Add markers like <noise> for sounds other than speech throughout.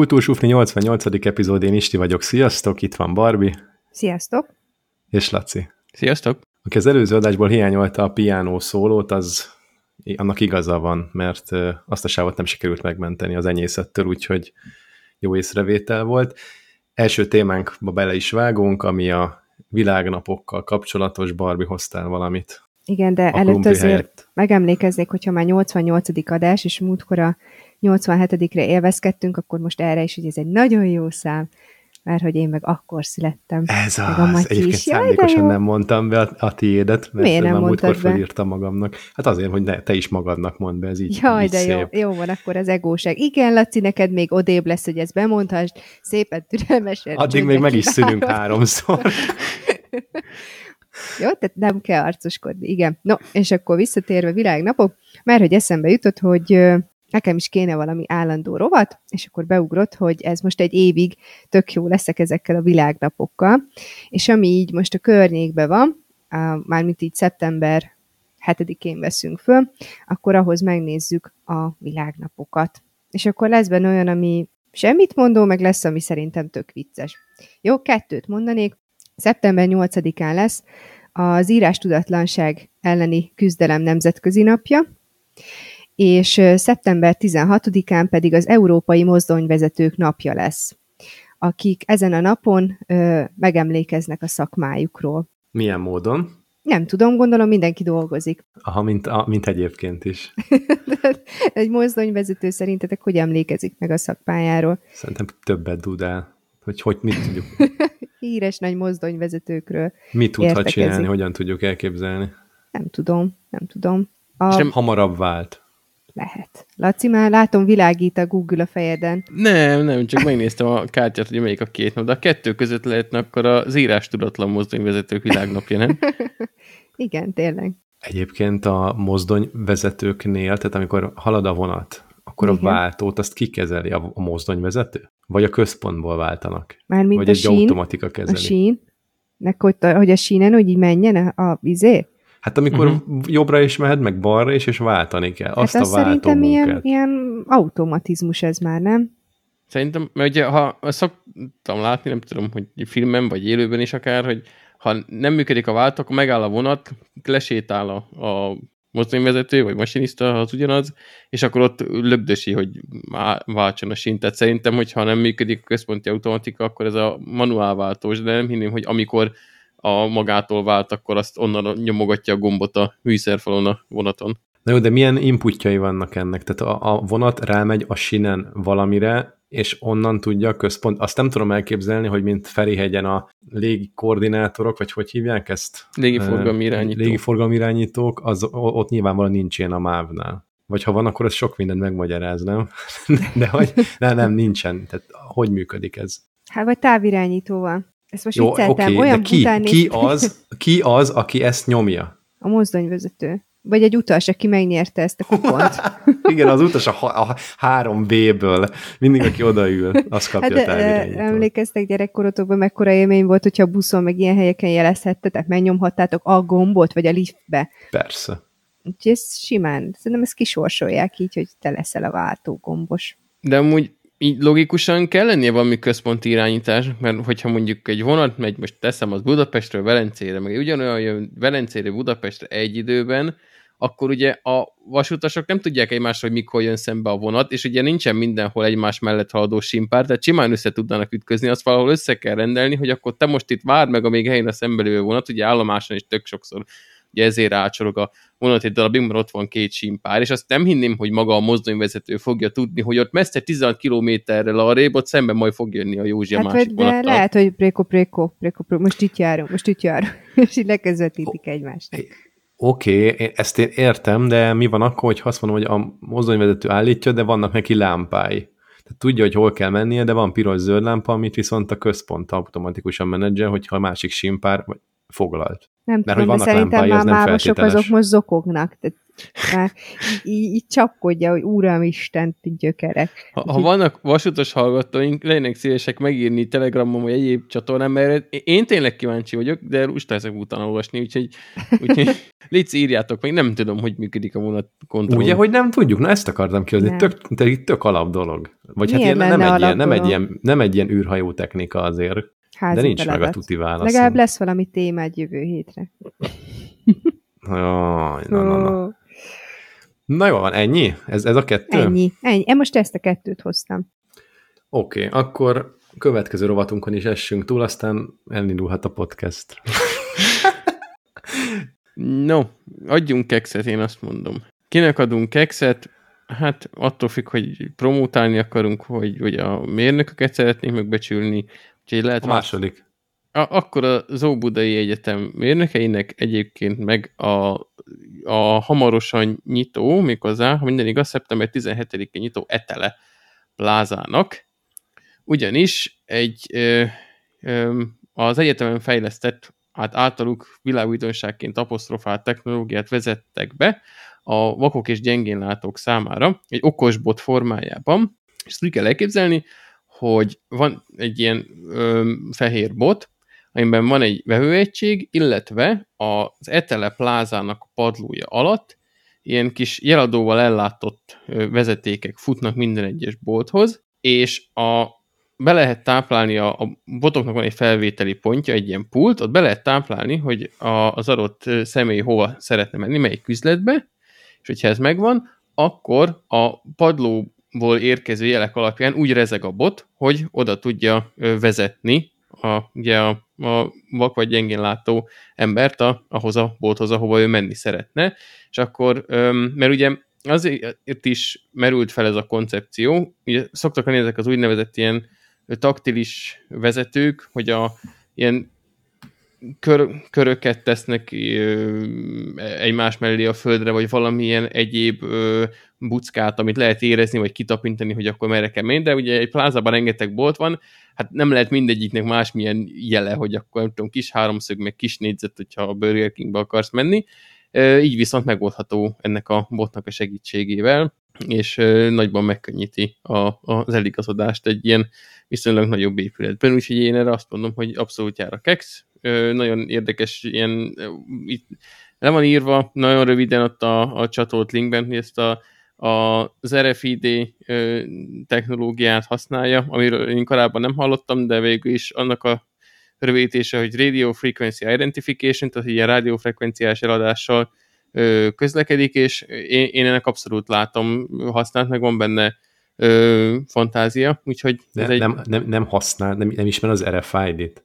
Kultúrsufni 88. epizód, én Isti vagyok. Sziasztok, itt van Barbie. Sziasztok. És Laci. Sziasztok. Aki az előző adásból hiányolta a piánó szólót, az annak igaza van, mert azt a sávot nem sikerült megmenteni az enyészettől, úgyhogy jó észrevétel volt. Első témánkba bele is vágunk, ami a világnapokkal kapcsolatos. Barbie, hoztál valamit? Igen, de előtt azért helyett. megemlékeznék, hogyha már 88. adás, és múltkor a 87-re élvezkedtünk, akkor most erre is, hogy ez egy nagyon jó szám, mert hogy én meg akkor születtem. Ez az, a egyébként is. szándékosan nem mondtam be a, a tiédet, mert Miért nem már múltkor felírtam magamnak. Hát azért, hogy ne, te is magadnak mondd be, ez így Jaj, így de szép. jó, jó van akkor az egóság. Igen, Laci, neked még odébb lesz, hogy ezt bemondhassd, szépen türelmesen. Addig még meg is szülünk háromszor. Jó, tehát nem kell arcoskodni, igen. No, és akkor visszatérve világnapok, mert hogy eszembe jutott, hogy nekem is kéne valami állandó rovat, és akkor beugrott, hogy ez most egy évig tök jó leszek ezekkel a világnapokkal, és ami így most a környékben van, mármint így szeptember 7-én veszünk föl, akkor ahhoz megnézzük a világnapokat. És akkor lesz benne olyan, ami semmit mondó, meg lesz, ami szerintem tök vicces. Jó, kettőt mondanék. Szeptember 8-án lesz az írástudatlanság elleni küzdelem nemzetközi napja, és szeptember 16-án pedig az Európai Mozdonyvezetők napja lesz, akik ezen a napon ö, megemlékeznek a szakmájukról. Milyen módon? Nem tudom, gondolom mindenki dolgozik. Aha, mint, a, mint egyébként is. <laughs> Egy mozdonyvezető szerintetek hogy emlékezik meg a szakmájáról? Szerintem többet dudál. Hogy, hogy mit tudjuk. <laughs> Híres nagy mozdonyvezetőkről. Mit tudhat csinálni, hogyan tudjuk elképzelni? Nem tudom, nem tudom. A... És nem hamarabb vált. Lehet. Laci, már látom világít a Google a fejeden. Nem, nem, csak megnéztem a kártyát, hogy melyik a két nap, de a kettő között lehetne akkor az írás tudatlan mozdonyvezetők világnapja, nem? <laughs> Igen, tényleg. Egyébként a mozdonyvezetőknél, tehát amikor halad a vonat, akkor Igen. a váltót azt kikezeli a, a mozdonyvezető? Vagy a központból váltanak? Mármint Vagy a egy sín, automatika kezeli? A sín? Nek, hogy, hogy a sínen úgy így menjen a vizé? Hát amikor uh-huh. jobbra is mehet, meg balra is, és váltani kell. Azt hát a szerintem ilyen, ilyen automatizmus ez már, nem? Szerintem, mert ugye, ha szoktam látni, nem tudom, hogy filmben, vagy élőben is akár, hogy ha nem működik a váltó, akkor megáll a vonat, lesétál a, a mozdonyvezető, vagy masinista, ha az ugyanaz, és akkor ott löbdösi, hogy váltson a sínt. Tehát szerintem, hogyha nem működik a központi automatika, akkor ez a manuálváltós, de nem hinném, hogy amikor a magától vált, akkor azt onnan nyomogatja a gombot a műszerfalon a vonaton. Na jó, de milyen inputjai vannak ennek? Tehát a, a vonat rámegy a sinen valamire, és onnan tudja a központ. Azt nem tudom elképzelni, hogy mint Ferihegyen a légi koordinátorok, vagy hogy hívják ezt? Légiforgalmi irányítók. Légiforgalmi irányítók, az, ott nyilvánvalóan nincs ilyen a MÁV-nál. Vagy ha van, akkor ez sok mindent megmagyaráz, nem? <laughs> De hogy nem, nem, nincsen. Tehát hogy működik ez? Hát vagy távirányítóval. Ezt most Jó, vicceltem. Okay, Olyan de ki, ki, az, ki az, aki ezt nyomja? A mozdonyvezető. Vagy egy utas, aki megnyerte ezt a kupont. <laughs> Igen, az utas a, a 3B-ből. Mindig, aki odaül, az kapja hát, a távirányítót. Emlékeztek gyerekkorotokban, mekkora élmény volt, hogyha a buszon meg ilyen helyeken jelezhettetek, megnyomhattátok a gombot, vagy a liftbe. Persze. Úgyhogy ez simán, szerintem ezt kisorsolják így, hogy te leszel a váltó gombos. De amúgy így logikusan kell lennie valami központi irányítás, mert hogyha mondjuk egy vonat megy, most teszem az Budapestről Velencére, meg ugyanolyan jön Velencére Budapestre egy időben, akkor ugye a vasutasok nem tudják egymásra, hogy mikor jön szembe a vonat, és ugye nincsen mindenhol egymás mellett haladó simpár, tehát simán össze tudnának ütközni, azt valahol össze kell rendelni, hogy akkor te most itt várd meg, amíg helyén a szembe vonat, ugye állomáson is tök sokszor ugye ezért rácsorog a vonat egy darabig, mert ott van két simpár, és azt nem hinném, hogy maga a mozdonyvezető fogja tudni, hogy ott messze 16 kilométerrel arrébb, ott szemben majd fog jönni a Józsi hát, a másik de vonattal. lehet, hogy préko, préko, préko, préko, most itt járunk, most itt járunk, <laughs> és így leközvetítik egymásnak. Oké, okay, ezt én értem, de mi van akkor, hogy azt mondom, hogy a mozdonyvezető állítja, de vannak neki lámpái. Tehát tudja, hogy hol kell mennie, de van piros-zöld lámpa, amit viszont a központ automatikusan menedzsel, hogyha a másik simpár, vagy foglalt. Nem Mert tudom, hogy vannak szerintem lámpái, már nem mámosok feltételes. azok most zokognak. Tehát már így, így csapkodja, hogy Uram Isten, gyökerek. Ha, ha vannak vasutas hallgatóink, legyenek szívesek megírni Telegramon vagy egyéb csatornán, mert én tényleg kíváncsi vagyok, de lusta ezek utána olvasni, úgyhogy, <laughs> úgyhogy légy írjátok meg, nem tudom, hogy működik a vonat kontroll. Ugye, hogy nem tudjuk? Na ezt akartam. Nem. Tök, tök, tök alap dolog. Vagy hát Miért ilyen, nem, egy ilyen, nem, egy ilyen, nem egy ilyen űrhajó technika azért, Házi de nincs meg a feladat. tuti válasz. Legalább lesz valami témád jövő hétre. <laughs> Jaj, na, na, na. Na jó van, ennyi? Ez, ez a kettő? Ennyi, ennyi. Én most ezt a kettőt hoztam. Oké, okay, akkor következő rovatunkon is essünk túl, aztán elindulhat a podcast. <laughs> No, adjunk kekszet, én azt mondom. Kinek adunk kekszet? Hát attól függ, hogy promótálni akarunk, hogy, hogy a mérnököket szeretnénk megbecsülni, úgyhogy lehet A második. A, akkor az Óbudai Egyetem mérnökeinek egyébként meg a, a hamarosan nyitó, méghozzá, ha minden igaz, szeptember 17-én nyitó Etele plázának, ugyanis egy ö, ö, az egyetemen fejlesztett, hát általuk világújdonságként apostrofált technológiát vezettek be a vakok és gyengénlátók számára egy okosbot formájában, és ezt úgy kell elképzelni, hogy van egy ilyen ö, fehér bot, amiben van egy vevőegység, illetve az Etele plázának padlója alatt ilyen kis jeladóval ellátott vezetékek futnak minden egyes bolthoz, és a, be lehet táplálni, a, a botoknak van egy felvételi pontja, egy ilyen pult, ott be lehet táplálni, hogy a, az adott személy hova szeretne menni, melyik üzletbe, és hogyha ez megvan, akkor a padlóból érkező jelek alapján úgy rezeg a bot, hogy oda tudja vezetni a, ugye a, a vak vagy gyengén látó embert a, ahhoz a bolthoz, ahova ő menni szeretne, és akkor, mert ugye azért is merült fel ez a koncepció, ugye szoktak lenni ezek az úgynevezett ilyen taktilis vezetők, hogy a ilyen kör, köröket tesznek ö, egymás mellé a földre, vagy valamilyen egyéb ö, buckát, amit lehet érezni, vagy kitapintani, hogy akkor merre kell menni, de ugye egy plázában rengeteg bolt van, hát nem lehet mindegyiknek másmilyen jele, hogy akkor nem tudom, kis háromszög, meg kis négyzet, hogyha a Burger Kingbe akarsz menni. Így viszont megoldható ennek a botnak a segítségével, és nagyban megkönnyíti a, az eligazodást egy ilyen viszonylag nagyobb épületben, úgyhogy én erre azt mondom, hogy abszolút jár a Ö, nagyon érdekes ilyen, itt le van írva nagyon röviden ott a, a csatolt linkben, hogy ezt a, a, az RFID technológiát használja, amiről én korábban nem hallottam, de végül is annak a rövidítése, hogy Radio Frequency Identification, tehát ilyen rádiófrekvenciás eladással közlekedik, és én, én ennek abszolút látom használt, meg van benne ö, fantázia, úgyhogy ez egy... nem, nem, nem használ, nem, nem ismer az RFID-t.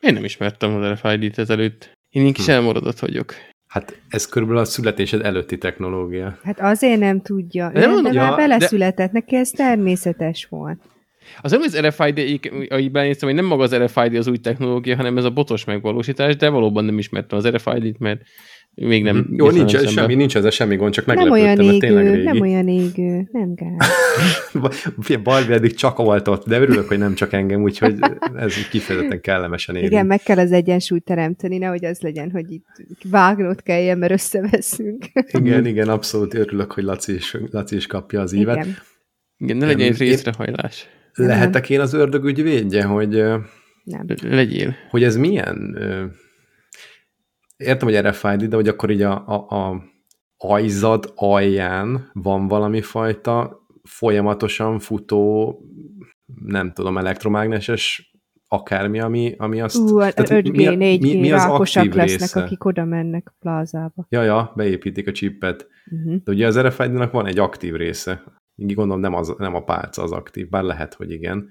Én nem ismertem az RFID-t ezelőtt. Én egy kis Hm. elmaradott vagyok. Hát ez körülbelül a születésed előtti technológia. Hát azért nem tudja. De De, nem de már Ja, beleszületett, neki ez természetes volt. Az nem az RFID, ahogy benéztem, hogy nem maga az RFID az új technológia, hanem ez a botos megvalósítás, de valóban nem ismertem az RFID-t, mert még nem... Mhm. Jó, nincs, velem semmi, nincs ezzel semmi gond, csak Nem meglepődtem, olyan mert tényleg régi. nem olyan égő, nem gáz. <laughs> Barbie eddig csak oltott, de örülök, hogy nem csak engem, úgyhogy ez kifejezetten kellemesen éri. Igen, meg kell az egyensúlyt teremteni, nehogy az legyen, hogy itt vágnod kelljen, mert összeveszünk. igen, igen, abszolút örülök, hogy Laci is, Laci is kapja az ívet. Igen. Igen, ne legyen részrehajlás. Lehetek én az ördög ügyvédje, hogy, Nem. Legyél. hogy ez milyen... Értem, hogy RFID, de hogy akkor így a, a, a ajzad alján van valami fajta folyamatosan futó, nem tudom, elektromágneses akármi, ami, ami azt... Ú, hát tehát 5G, mi- 4G mi- mi az rákosak aktív lesznek, része? akik oda mennek a plázába. Ja, ja, beépítik a chipet. Uh-huh. De ugye az RFID-nak van egy aktív része. Így gondolom nem, az, nem a pálca az aktív, bár lehet, hogy igen.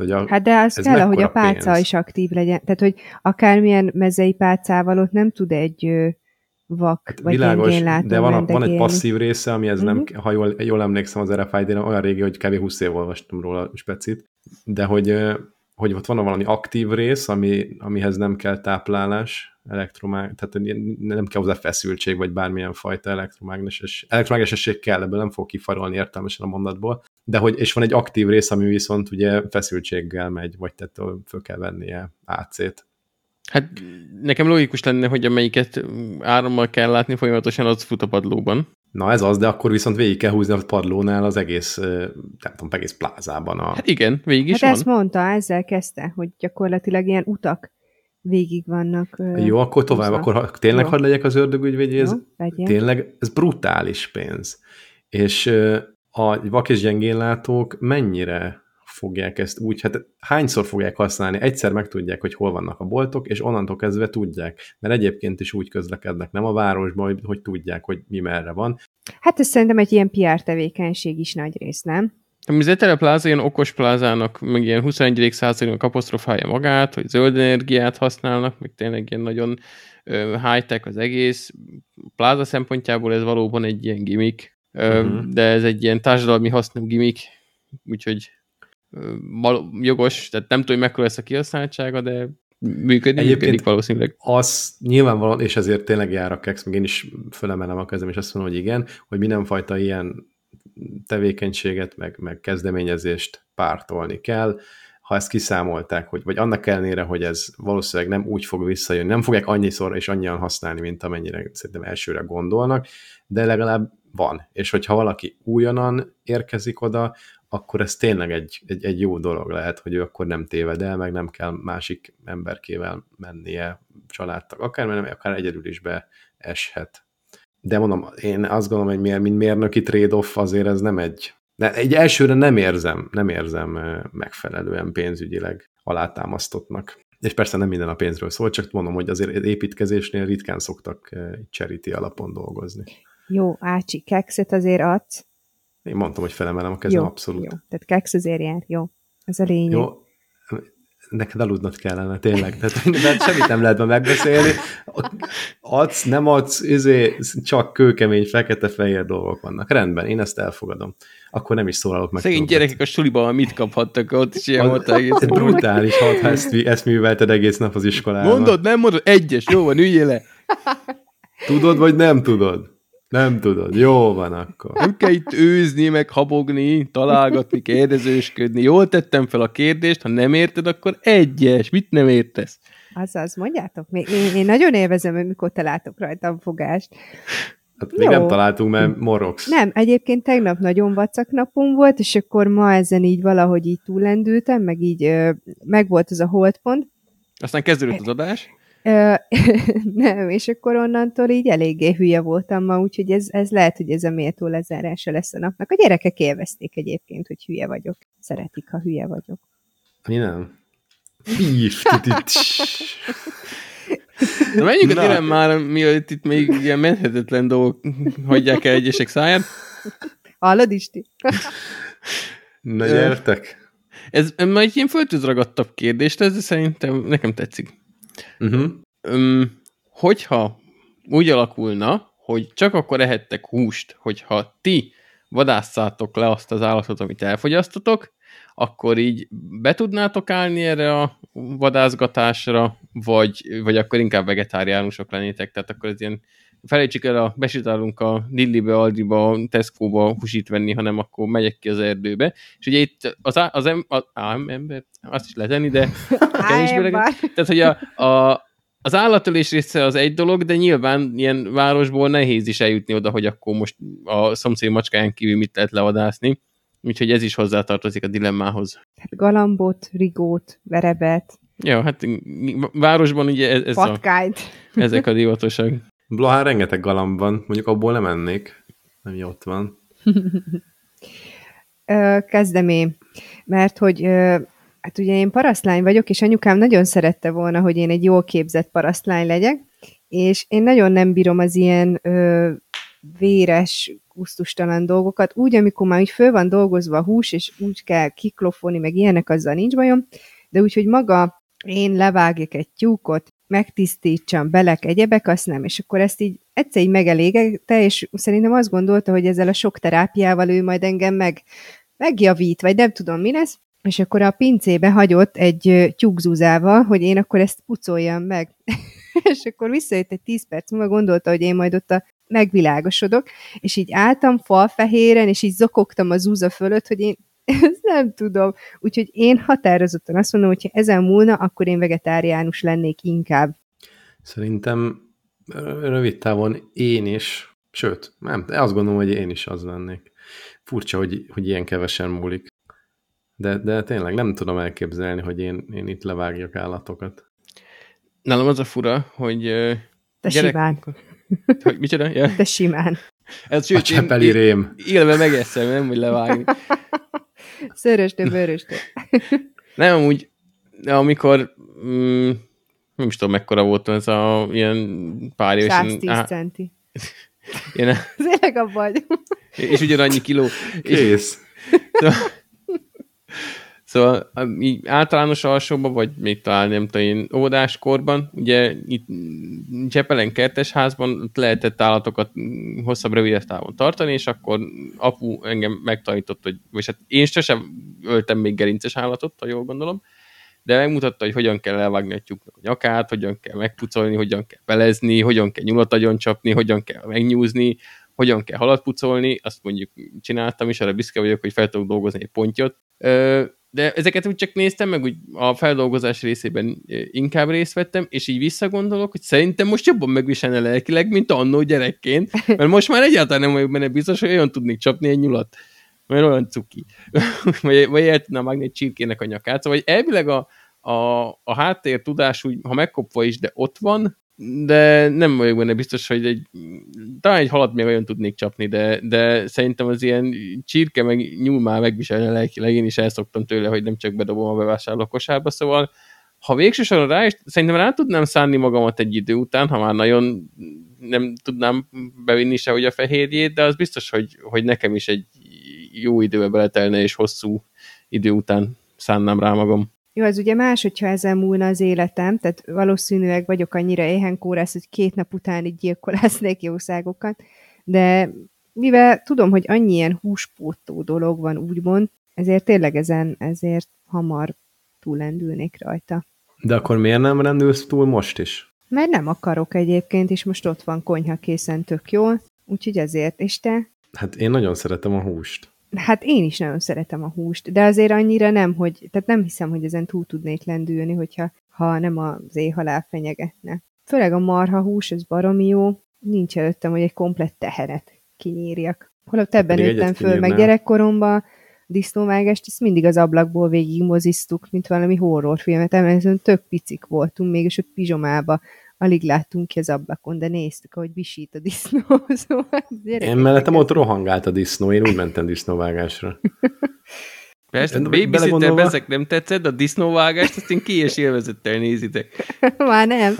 Hogy a, Hát de az Ez kell, hogy a pálca pénz? is aktív legyen. Tehát, hogy akármilyen mezei pálcával ott nem tud egy vak hát vagy világos, látó de van, a, van egy passzív része, ami ez nem, Mhm. ha jól, jól emlékszem az RFID-n, olyan régi, hogy kb. 20 év olvastam róla specit, de hogy, hogy ott van valami aktív rész, ami, amihez nem kell táplálás, elektromág, tehát nem kell hozzá feszültség, vagy bármilyen fajta elektromágneses, elektromágnesesség kell, ebből nem fog kifarolni értelmesen a mondatból, de hogy, és van egy aktív rész, ami viszont ugye feszültséggel megy, vagy tehát föl kell vennie AC-t. Hát nekem logikus lenne, hogy amelyiket árammal kell látni folyamatosan, az fut a padlóban. Na ez az, de akkor viszont végig kell húzni a padlónál az egész, nem tudom, egész plázában. A... Hát igen, végig is Hát van. ezt mondta, ezzel kezdte, hogy gyakorlatilag ilyen utak végig vannak. Jó, akkor tovább, húzva. akkor ha, tényleg hadd legyek az ördögügyvédje, ez legyen. tényleg, ez brutális pénz. És a vak és gyengénlátók mennyire fogják ezt úgy, hát hányszor fogják használni, egyszer megtudják, hogy hol vannak a boltok, és onnantól kezdve tudják, mert egyébként is úgy közlekednek, nem a városban, hogy, hogy tudják, hogy mi merre van. Hát ez szerintem egy ilyen PR tevékenység is nagy rész, nem? Az Etele pláza ilyen okos plázának, meg ilyen 21. századnak apostrofálja magát, hogy zöld energiát használnak, meg tényleg ilyen nagyon high-tech az egész. Pláza szempontjából ez valóban egy ilyen gimmick, Mhm. de ez egy ilyen társadalmi hasznú gimmick, úgyhogy jogos, tehát nem tudom, hogy mekkora lesz a kihasználtsága, de működni, Egyébként- működik valószínűleg. Az nyilvánvalóan, és ezért tényleg jár a kex, meg én is fölemelem a kezem, és azt mondom, hogy igen, hogy mindenfajta ilyen tevékenységet, meg, meg kezdeményezést pártolni kell. Ha ezt kiszámolták, hogy, vagy annak ellenére, hogy ez valószínűleg nem úgy fog visszajönni, nem fogják annyiszor és annyian használni, mint amennyire szerintem elsőre gondolnak, de legalább van. És hogyha valaki újonnan érkezik oda, akkor ez tényleg egy, egy, egy jó dolog lehet, hogy ő akkor nem téved el, meg nem kell másik emberkével mennie családtag, akár, mert akár egyedül is beeshet. De mondom, én azt gondolom, hogy miért, mint mérnöki trade-off azért ez nem egy, de egy elsőre nem érzem, nem érzem megfelelően pénzügyileg alátámasztottnak. És persze nem minden a pénzről szól, csak mondom, hogy azért építkezésnél ritkán szoktak charity alapon dolgozni. Jó, Ácsi, kekszet azért adsz. Én mondtam, hogy felemelem a kezem, jó, abszolút. Jó, tehát keksz azért jár, jó. Ez a lényeg. Jó, neked aludnod kellene, tényleg. Tehát, de semmit nem lehet megbeszélni. Adsz, nem adsz, izé, csak kőkemény, fekete-fehér dolgok vannak. Rendben, én ezt elfogadom. Akkor nem is szólalok meg. Szegény gyerekek a suliban mit kaphattak, ott is ilyen volt egész. Ez brutális, ha ezt, ezt művelted egész nap az iskolában. Mondod, nem mondod? Egyes, jó van, üljél le. Tudod, vagy nem tudod? Nem tudod. Jó van akkor. Nem kell itt őzni, meg habogni, találgatni, kérdezősködni. Jól tettem fel a kérdést, ha nem érted, akkor egyes. Mit nem értesz? Azaz, mondjátok. Még, én, én nagyon élvezem, hogy mikor te látok rajtam fogást. Hát még Jó. nem találtunk, mert morogsz. Nem, egyébként tegnap nagyon vacak napom volt, és akkor ma ezen így valahogy így túllendültem, meg így ö, megvolt az a holdpont. Aztán kezdődött az adás. <laughs> Nem, és akkor onnantól így eléggé hülye voltam ma, úgyhogy ez, ez lehet, hogy ez a méltó lezárása lesz a napnak. A gyerekek élvezték egyébként, hogy hülye vagyok. Szeretik, ha hülye vagyok. Mi nem? Na menjünk Na. a dilemmára, mielőtt itt még ilyen menthetetlen dolgok hagyják el egyesek száját. Hallod, Isti? Na gyertek. Ez majd egy ilyen földhöz ragadtabb kérdés, de ez szerintem nekem tetszik. Uh-huh. Öm, hogyha úgy alakulna, hogy csak akkor ehettek húst, hogyha ti vadásszátok le azt az állatot, amit elfogyasztotok, akkor így be tudnátok állni erre a vadászgatásra, vagy, vagy akkor inkább vegetáriánusok lennétek, tehát akkor ez ilyen felejtsük el, a, besétálunk a Lillibe, Aldiba, Tesco-ba húsít venni, hanem akkor megyek ki az erdőbe. És ugye itt az, á- az em, az, ám, ember, azt is lehet enni, de <laughs> tehát, hogy a, a, az állatölés része az egy dolog, de nyilván ilyen városból nehéz is eljutni oda, hogy akkor most a szomszéd macskáján kívül mit lehet levadászni. Úgyhogy ez is hozzátartozik a dilemmához. Hát galambot, rigót, verebet, Ja, hát városban ugye ez, ez a, ezek a divatosak. <laughs> Blahán rengeteg galamb van, mondjuk abból nem ennék. Jó, ott van. Kezdem én, mert hogy hát ugye én parasztlány vagyok, és anyukám nagyon szerette volna, hogy én egy jól képzett parasztlány legyek, és én nagyon nem bírom az ilyen ö, véres, gusztustalan dolgokat. Úgy, amikor már úgy föl van dolgozva a hús, és úgy kell kiklofoni, meg ilyenek, azzal nincs bajom, de úgy, hogy maga én levágjak egy tyúkot, megtisztítsam, belek, egyebek, azt nem. És akkor ezt így egyszer így megelégette, és szerintem azt gondolta, hogy ezzel a sok terápiával ő majd engem meg, megjavít, vagy nem tudom mi lesz, és akkor a pincébe hagyott egy tyúkzúzával, hogy én akkor ezt pucoljam meg. <laughs> és akkor visszajött egy tíz perc múlva, gondolta, hogy én majd ott a megvilágosodok, és így álltam falfehéren, és így zokogtam a zúza fölött, hogy én Ezt nem tudom. Úgyhogy én határozottan azt mondom, hogy ha ezen múlna, akkor én vegetáriánus lennék inkább. Szerintem rövid távon én is, sőt, nem, azt gondolom, hogy én is az lennék. Furcsa, hogy, hogy ilyen kevesen múlik. De, de tényleg nem tudom elképzelni, hogy én, én itt levágjak állatokat. Nálam az a fura, hogy De gyerek... simán. <laughs> Hogy, micsoda? Ja. De simán. Ez, sőt, a csepeli rém. Élve megeszem, nem, hogy levágni. <laughs> Szöröstő, bőröstő. nem, amúgy, amikor mm, nem is tudom, mekkora volt ez a ilyen pár éves. 110 á, centi. Ilyen, Tényleg a vagy. És ugyanannyi kiló. Kész. És, szóval, így általános alsóban, vagy még talán nem tudom én, óvodáskorban, ugye itt Csepelen kertesházban lehetett állatokat hosszabb, rövidebb távon tartani, és akkor apu engem megtanított, hogy, vagy hát én sosem öltem még gerinces állatot, ha jól gondolom, de megmutatta, hogy hogyan kell elvágni a tyúknak a nyakát, hogyan kell megpucolni, hogyan kell belezni, hogyan kell nyulat agyon csapni, hogyan kell megnyúzni, hogyan kell halat pucolni, azt mondjuk csináltam, és arra büszke vagyok, hogy fel tudok dolgozni egy pontyot. De ezeket úgy csak néztem, meg úgy a feldolgozás részében inkább részt vettem, és így visszagondolok, hogy szerintem most jobban megviselne lelkileg, mint annó gyerekként, mert most már egyáltalán nem vagyok benne biztos, hogy olyan tudnék csapni egy nyulat, mert olyan cuki. <laughs> vagy, vagy el tudnám vágni egy csirkének a nyakát. Szóval elvileg a, a, a háttér tudás úgy, ha megkopva is, de ott van, de nem vagyok benne biztos, hogy egy, talán egy halat még olyan tudnék csapni, de, de szerintem az ilyen csirke meg nyúl már megviselni lelkileg, én is elszoktam tőle, hogy nem csak bedobom a bevásárló kosárba, szóval ha végsősorban rá is, szerintem rá tudnám szánni magamat egy idő után, ha már nagyon nem tudnám bevinni se, hogy a fehérjét, de az biztos, hogy, hogy nekem is egy jó időbe beletelne, és hosszú idő után szánnám rá magam. Jó, ez ugye más, hogyha ezzel múlna az életem, tehát valószínűleg vagyok annyira éhenkórász, hogy két nap után így gyilkolásznék jószágokat, de mivel tudom, hogy annyi ilyen húspótó dolog van, úgymond, ezért tényleg ezen, ezért hamar túlendülnék rajta. De akkor miért nem rendülsz túl most is? Mert nem akarok egyébként, és most ott van konyha készen tök jól, úgyhogy ezért. És te? Hát én nagyon szeretem a húst. Hát én is nagyon szeretem a húst, de azért annyira nem, hogy, tehát nem hiszem, hogy ezen túl tudnék lendülni, hogyha ha nem az éjhalál fenyegetne. Főleg a marha hús, ez baromi jó, nincs előttem, hogy egy komplett teheret kinyírjak. Holott ebben nőttem föl, meg gyerekkoromban disznóvágást, ezt mindig az ablakból végig moziztuk, mint valami horrorfilmet, emlékszem, tök picik voltunk, még és ott pizsomába alig láttunk ki az ablakon, de néztük, ahogy visít a disznó. <laughs> Szóval Én mellettem ott rohangált a disznó, én úgy mentem disznóvágásra. <laughs> Persze, a babysitter ezek nem tetszett, a disznóvágást azt én ki és élvezettel nézitek. <laughs> már nem.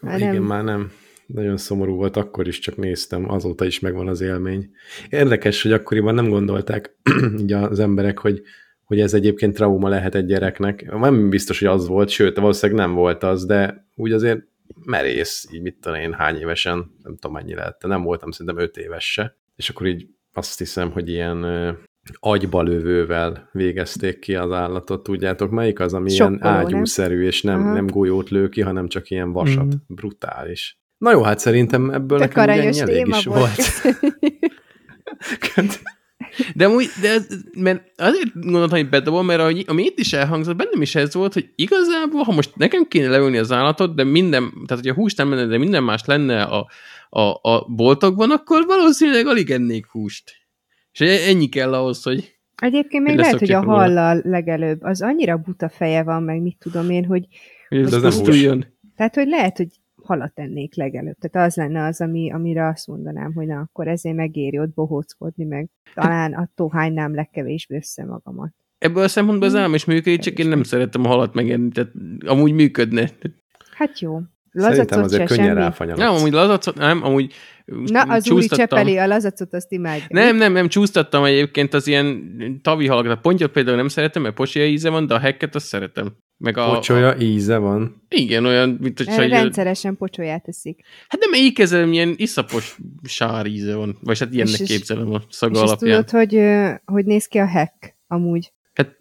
Már Igen, nem. már nem. Nagyon szomorú volt, akkor is csak néztem, azóta is megvan az élmény. Érdekes, hogy akkoriban nem gondolták <clears throat> így az emberek, hogy, hogy ez egyébként trauma lehet egy gyereknek. Nem biztos, hogy az volt, sőt, valószínűleg nem volt az, de úgy azért merész, így mit tudom én, hány évesen, nem tudom mennyi lett, nem voltam szerintem öt éves se, és akkor így azt hiszem, hogy ilyen agybalövővel végezték ki az állatot, tudjátok, melyik az, ami Sokkoló, ilyen ágyúszerű, és nem, nem golyót lő ki, hanem csak ilyen vasat. Mm. Brutális. Na jó, hát szerintem ebből Tök nekem ennyi elég is volt. volt. <laughs> De, amúgy, de ez, mert azért gondoltam, hogy bedobom, mert ahogy, ami itt is elhangzott, bennem is ez volt, hogy igazából, ha most nekem kéne leülni az állatot, de minden, tehát hogy a húst nem lenne, de minden más lenne a, a, a boltokban, akkor valószínűleg alig ennék húst. És ennyi kell ahhoz, hogy Egyébként még lehet, hogy a hallal legelőbb, az annyira buta feje van, meg mit tudom én, hogy... hogy ez nem tudjon. Tehát, hogy lehet, hogy halat ennék legelőbb. Tehát az lenne az, ami, amire azt mondanám, hogy na, akkor ezért megéri ott bohóckodni, meg talán attól hánynám legkevésbé össze magamat. Ebből a szempontból az állam is működik, csak én nem szeretem a halat megenni, tehát amúgy működne. Hát jó. Lazacot azért könnyen ráfanyalatsz. Nem, amúgy lazacot, nem, amúgy Na, az úri csepeli a lazacot, azt imádja. Nem, nem, nem, csúsztattam egyébként az ilyen tavi halakat. A pontyot például nem szeretem, mert posia íze van, de a hekket azt szeretem. Meg a, Pocsolya a... íze van. Igen, olyan, mint hogy... Egy... Rendszeresen pocsolyát eszik. Hát nem, így kezelem, ilyen iszapos sár íze van. Vagy hát ilyennek és képzelem a szaga és alapján. tudod, hogy, hogy néz ki a hek amúgy? Hát,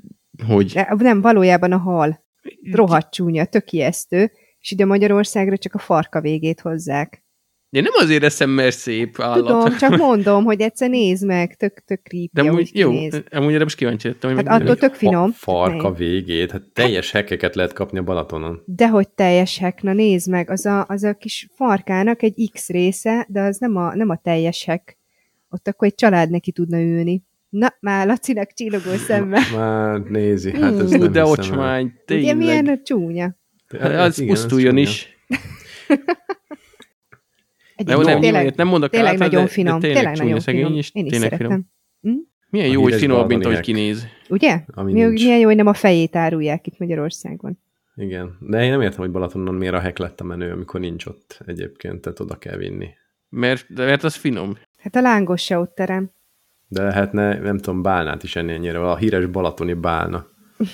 hogy? De, nem, valójában a hal. Rohadt csúnya, tök ijesztő, és ide Magyarországra csak a farka végét hozzák. Én nem azért eszem, mert szép állat. Tudom, csak mondom, hogy egyszer nézd meg, tök, tök creepy, De amúgy, jó, kinéz. amúgy erre most kíváncsi lettem. hogy Hát attól tök finom. A farka Ne. végét, hát teljes hekkeket lehet kapni a Balatonon. Dehogy teljes hek, na nézd meg, az a, az a kis farkának egy X része, de az nem a, nem a teljes hek. Ott akkor egy család neki tudna ülni. Na, már Lacinak csillogó szemmel. <laughs> Már nézi, hát ez Ú, nem de ocsmány, Ugye tényleg. milyen a csúnya? Hát az igen, ez pusztuljon csúnya. <laughs> is. Nem, nem, tényleg, tényleg, nem mondok tényleg által, nagyon de, finom, de tényleg csúnya nagyon szegény, finom. és Én is tényleg szeretem. Finom. Milyen A jó, hogy híres finom, mint ahogy kinéz. Ugye? Ami milyen jó, hogy nem a fejét árulják itt Magyarországon. Igen, de én nem értem, hogy Balatonon miért a hek lett a menő, amikor nincs ott egyébként, tehát oda kell vinni. Mert, de mert az finom. Hát a lángos se ott terem. De lehetne, nem tudom, bálnát is enni ennyire, a híres balatoni bálna. <laughs>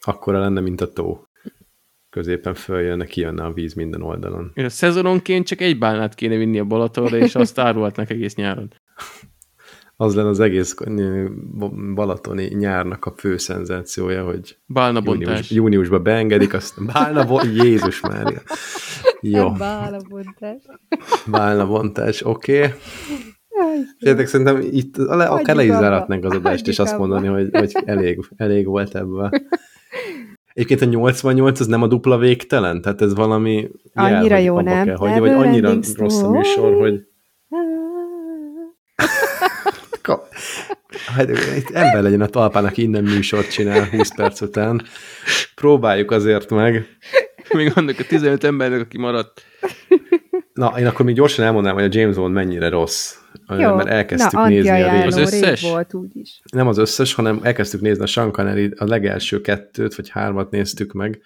Akkora lenne, mint a tó. Középen följönne, kijönne a víz minden oldalon. És a szezononként csak egy bálnát kéne vinni a Balatonra, és azt árulhatnak egész nyáron. <laughs> Az lenne az egész balatoni nyárnak a fő szenzációja, hogy Bálna június, júniusban beengedik, azt bálna, bo- Jézus Mária. Jó, bálna bontás, oké. Okay. Féltek, szerintem itt le, akár le is záratnánk az adást, és azt mondani, hogy, hogy elég, elég volt ebből. <laughs> Egyébként a 88 az nem a dupla végtelen? Tehát ez valami Annyira hogy jó, nem? Kell, hogy, vagy annyira rossz a műsor, hogy <laughs> Hát, itt ember legyen a talpán, aki innen műsort csinál 20 perc után. Próbáljuk azért meg. Még annak a 15 embernek, aki maradt. Na, én akkor még gyorsan elmondanám, hogy a James Bond mennyire rossz. Jó, Mert elkezdtük na, nézni a régi. Az összes? volt úgyis. Nem az összes, hanem elkezdtük nézni a Sean Connery, a legelső kettőt, vagy hármat néztük meg,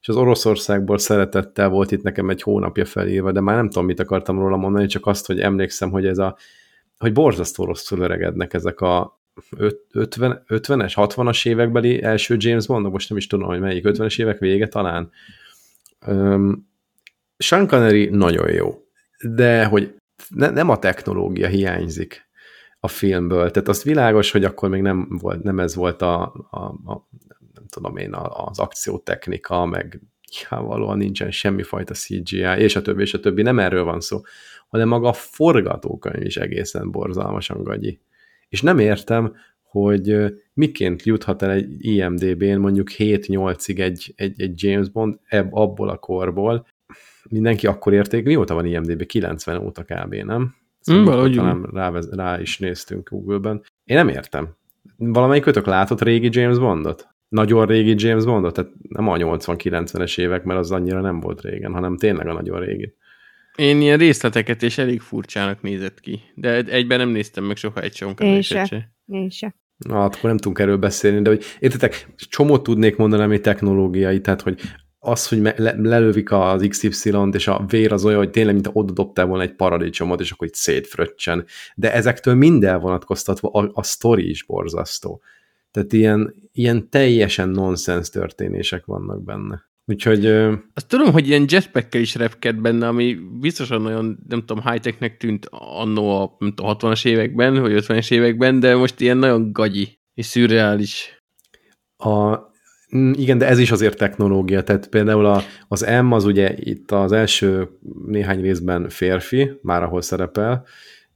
és az Oroszországból szeretettel volt itt nekem egy hónapja felírva, de már nem tudom, mit akartam róla mondani, csak azt, hogy emlékszem, hogy ez a, hogy borzasztó rosszul öregednek ezek a öt- 50, 50-es, 60-as évekbeli első James Bond, most nem is tudom, hogy melyik, 50-es évek vége talán. Um, Sean Connery nagyon jó, de hogy ne, nem a technológia hiányzik a filmből, tehát azt világos, hogy akkor még nem, volt, nem ez volt a, a, a nem tudom én, a- az akciótechnika, meg nyilvánvalóan nincsen semmifajta CGI, és a többi, és a többi, nem erről van szó, hanem maga a forgatókönyv is egészen borzalmasan gagyi. És nem értem, hogy miként juthat el egy IMDB-n mondjuk 7-8-ig egy, egy, egy James Bond ebb, abból a korból, mindenki akkor érték, mióta van IMDB? 90 óta kb. nem? Ezt Mm, múltkor valahogy talán rá, rá is néztünk Google-ben. Én nem értem. Valamelyik kötök látott régi James Bondot? Nagyon régi James Bondot? Tehát nem a 80-90-es évek, mert az annyira nem volt régen, hanem tényleg a nagyon régi. Én ilyen részleteket és elég furcsának nézett ki. De egyben nem néztem meg soha egy Sean Én se. Én se. Na, hát akkor nem tudunk erről beszélni, de hogy értitek, csomót tudnék mondani, ami technológiai, tehát hogy az, hogy le- lelövik az XY-t, és a vér az olyan, hogy tényleg, mint oda dobtál volna egy paradicsomot, és akkor itt szétfröccsen. De ezektől mind elvonatkoztatva a, a sztori is borzasztó. Tehát ilyen, ilyen teljesen nonsens történések vannak benne. Úgyhogy Azt tudom, hogy ilyen jetpackkel is repked benne, ami biztosan nagyon, nem tudom, high-technek tűnt annó a, tudom, 60-as években, vagy 50-es években, de most ilyen nagyon gagyi és szürreális. A, igen, de ez is azért technológia, tehát például a, az M az ugye itt az első néhány részben férfi, már ahol szerepel,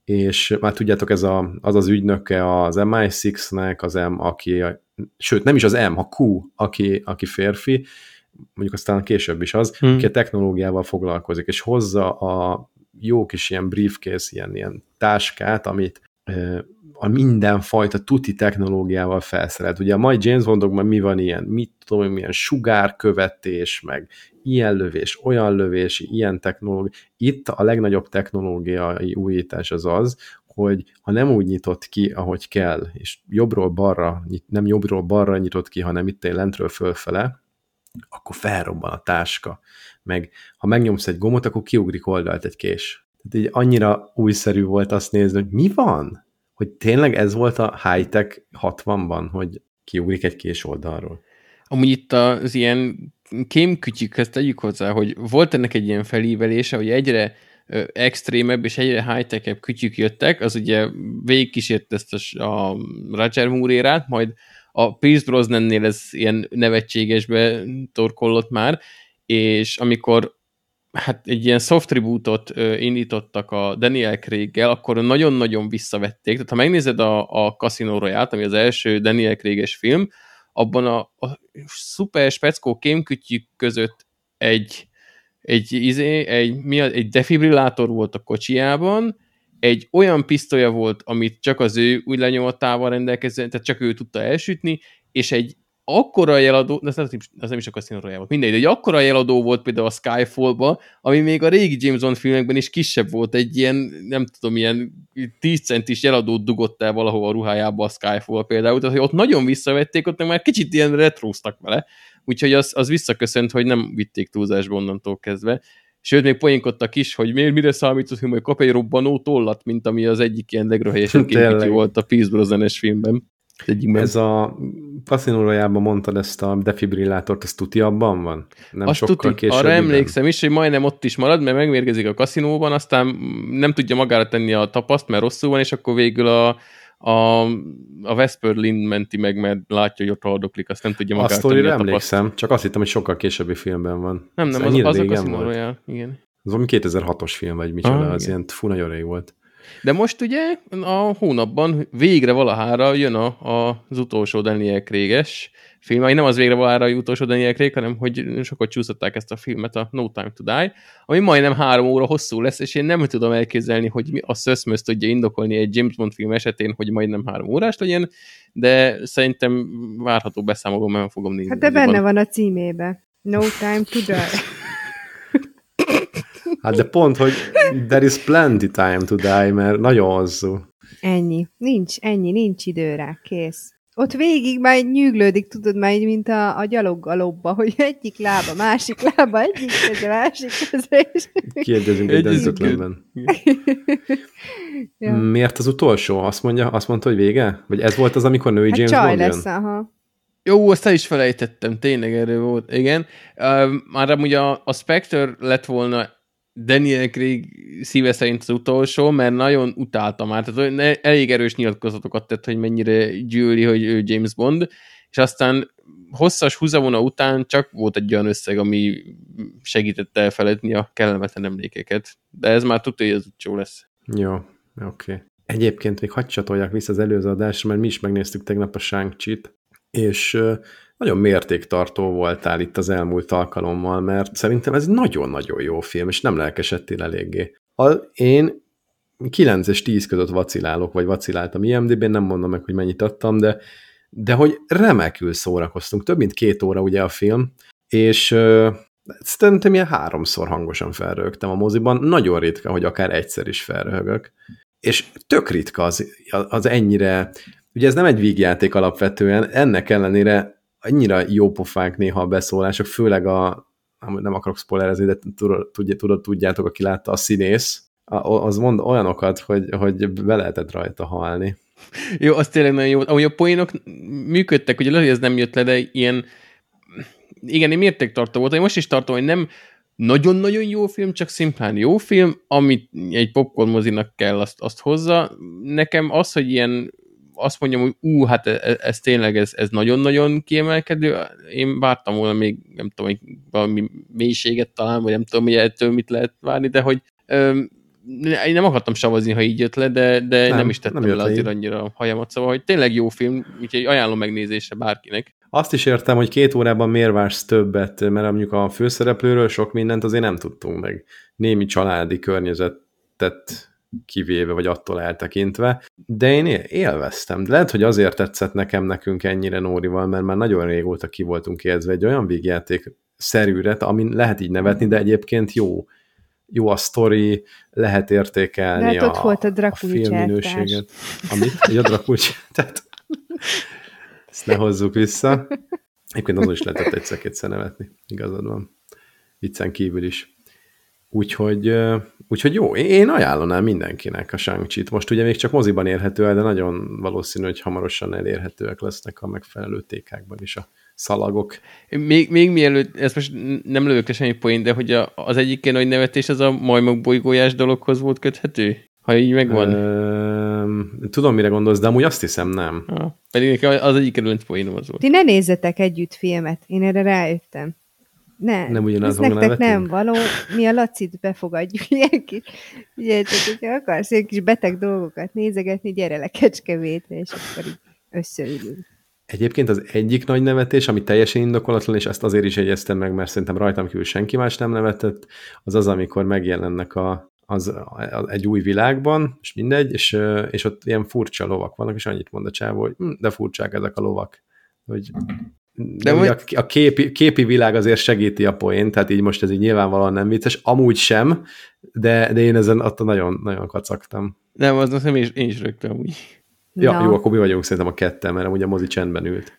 és már tudjátok, ez a, az az ügynöke az MI6-nek, az M, aki, a, sőt, nem is az M, a Q, aki, aki férfi, mondjuk aztán később is az, Hmm. aki a technológiával foglalkozik, és hozza a jó kis ilyen briefcase, ilyen, ilyen táskát, amit a mindenfajta tuti technológiával felszerelt. Ugye a mai James Bondokban mi van ilyen, mit tudom, én, milyen sugárkövetés, meg ilyen lövés, olyan lövés, ilyen technológia. Itt a legnagyobb technológiai újítás az az, hogy ha nem úgy nyitott ki, ahogy kell, és jobbról balra, nem jobbról balra nyitott ki, hanem itt egy lentről fölfele, akkor felrobban a táska. Meg ha megnyomsz egy gomot, akkor kiugrik oldalt egy kés. Tehát így annyira újszerű volt azt nézni, hogy mi van? Hogy tényleg ez volt a high-tech 60-ban, hogy kiugrik egy kés oldalról. Amúgy itt az ilyen kémkütyükhez tegyük hozzá, hogy volt ennek egy ilyen felívelése, hogy egyre extrémebb és egyre high-techebb kütyük jöttek, az ugye végigkísért ezt a, Roger Moore-érát, majd a Pierce Brosnannél ez ilyen nevetségesbe torkollott már, és amikor hát egy ilyen soft tribute-ot indítottak a Daniel craig akkor nagyon-nagyon visszavették. Tehát ha megnézed a, a Casino Royale-t, ami az első Daniel craig film, abban a, a szuper speckó kémkütyük között egy, egy, izé, egy, mi az, egy defibrillátor volt a kocsiában, egy olyan pisztolya volt, amit csak az ő úgy lenyomatával rendelkezett, tehát csak ő tudta elsütni, és egy akkora jeladó, az nem, az nem is a Casino Royale volt, mindegy, egy akkora jeladó volt például a Skyfall-ba, ami még a régi James Bond filmekben is kisebb volt, egy ilyen, nem tudom, ilyen 10 centis jeladót dugott el valahol a ruhájába a Skyfall például, tehát hogy ott nagyon visszavették, ott már kicsit ilyen retróztak vele, úgyhogy az, az visszaköszönt, hogy nem vitték túlzásba onnantól kezdve. Sőt, még poénkodtak is, hogy miért, mire számított, hogy majd kap egy robbanó tollat, mint ami az egyik ilyen legröhelyesebb <laughs> volt a Pierce Brosnan-es filmben. Egyikben. Ez a Casino mondtad ezt a defibrillátort, ez tuti abban van? Nem Azt sokkal tuti, arra emlékszem is, hogy majdnem ott is marad, mert megmérgezik a kaszinóban, aztán nem tudja magára tenni a tapaszt, mert rosszul van, és akkor végül a, a, a Vesper Lind menti meg, mert látja, hogy ott haldoklik, azt nem tudja magára tenni a tapaszt. emlékszem, csak azt hittem, hogy sokkal későbbi filmben van. Nem, nem, az, az a Casino igen. Az valami 2006-os film, vagy micsoda, ah, az igen. ilyen fú, nagyon rég volt. De most ugye a hónapban végre valahára jön a, a, az utolsó Daniel Craig-es film, ami nem az végre valahára a utolsó Daniel Craig, hanem hogy sokat csúszották ezt a filmet, a No Time to Die, ami majdnem három óra hosszú lesz, és én nem tudom elképzelni, hogy mi a Susmus tudja indokolni egy James Bond film esetén, hogy majdnem három órás legyen, de szerintem várható beszámolom, mert fogom nézni. Hát de benne van a címébe. No Time to Die. Hát de pont, hogy there is plenty time to die, mert nagyon hosszú. Ennyi. Nincs, ennyi, nincs idő rá, kész. Ott végig már nyűglődik, tudod, már így, mint a, a gyaloggalobba, hogy egyik lába, másik lába, egyik keze, másik keze, és... Kérdezünk egy döntetlenben. <laughs> ja. Miért az utolsó? Azt mondja, azt mondta, hogy vége? Vagy ez volt az, amikor női hát James Bond lesz, jön? aha. Jó, azt el is felejtettem, tényleg erről volt, igen. Uh, már amúgy a, a Spectre lett volna Daniel Craig szíve szerint az utolsó, mert nagyon utálta már, tehát elég erős nyilatkozatokat tett, hogy mennyire gyűli, hogy ő James Bond, és aztán hosszas húzavona után csak volt egy olyan összeg, ami segítette elfeledni a kellemetlen emlékeket. De ez már tudja, hogy az utcsó lesz. Jó, oké. Okay. Egyébként még hadd csatolják vissza az előző adásra, mert mi is megnéztük tegnap a shang és nagyon mértéktartó voltál itt az elmúlt alkalommal, mert szerintem ez nagyon-nagyon jó film, és nem lelkesedtél eléggé. A, én 9 és 10 között vacilálok, vagy vaciláltam IMDb-n, nem mondom meg, hogy mennyit adtam, de, de hogy remekül szórakoztunk. Több mint két óra ugye a film, és uh, szerintem ilyen háromszor hangosan felrögtem a moziban. Nagyon ritka, hogy akár egyszer is felröhögök. És tök ritka az, az ennyire, ugye ez nem egy vígjáték alapvetően, ennek ellenére annyira jó pofák néha a beszólások, főleg a, nem akarok spoilerezni, de tudod, tudjátok, aki látta a színész, az mond olyanokat, hogy, hogy be lehetett rajta halni. Jó, az tényleg nagyon jó. Ahogy a poénok működtek, ugye lehet, hogy ez nem jött le, de ilyen igen, én mértéktartó volt. Én most is tartom, hogy nem nagyon-nagyon jó film, csak szimplán jó film, amit egy popcorn mozinak kell, azt, azt hozza. Nekem az, hogy ilyen azt mondjam, hogy ú, hát ez, ez tényleg ez, ez nagyon-nagyon kiemelkedő. Én vártam volna még, nem tudom, hogy valami mélységet talán, vagy nem tudom, hogy ettől mit lehet várni, de hogy öm, én nem akartam savazni, ha így jött le, de, de nem, nem is tettem nem le azért annyira a hajamat, szóval, hogy tényleg jó film, úgyhogy ajánlom megnézésre bárkinek. Azt is értem, hogy két órában miért vársz többet, mert mondjuk a főszereplőről sok mindent azért nem tudtunk meg. Némi családi környezetet kivéve, vagy attól eltekintve, de én élveztem. De lehet, hogy azért tetszett nekem nekünk ennyire Nórival, mert már nagyon régóta ki voltunk érzve egy olyan vígjáték szerűret, amin lehet így nevetni, de egyébként jó jó a sztori, lehet értékelni lehet, a, ott volt a, a filmminőséget. Amit? A Drakulcs, tehát ezt ne hozzuk vissza. Egyébként azon is lehetett egyszer-kétszer nevetni, igazad van. Viccen kívül is. Úgyhogy, úgyhogy jó, én ajánlanám mindenkinek a shang Most ugye még csak moziban érhető el, de nagyon valószínű, hogy hamarosan elérhetőek lesznek a megfelelő tékákban is a szalagok. Még, még mielőtt, ezt most nem lövök semmi poén, de hogy a, az egyik nagy nevetés az a majmok bolygójás dologhoz volt köthető? Ha így megvan. Ö, tudom, mire gondolsz, de amúgy azt hiszem nem. Ha, pedig nekem az egyik kedvenc poénom az volt. Ti ne nézzetek együtt filmet, én erre rájöttem. Nem, Nem ugyanaz ez nektek nem való, mi a Lacit befogadjuk <laughs> ilyen kis, ugye, tehát, hogyha akarsz ilyen kis beteg dolgokat nézegetni, gyere le Kecskemétre, és akkor így összeülünk. Egyébként az egyik nagy nevetés, ami teljesen indokolatlan, és ezt azért is jegyeztem meg, mert szerintem rajtam kívül senki más nem nevetett, az az, amikor megjelennek a, az, a, egy új világban, és mindegy, és, és ott ilyen furcsa lovak vannak, és annyit mond a csávó, hogy hm, de furcsák ezek a lovak. Hogy, de, De ugye a, a képi, képi világ azért segíti a poént, tehát így most ez így nyilvánvalóan nem vicces, amúgy sem, de, de én ezen ott nagyon, nagyon kacagtam. Nem, az nem, én is, én is rögtön úgy. Ja, Na. jó, akkor mi vagyunk szerintem a ketten, mert ugye a mozi csendben ült. <laughs>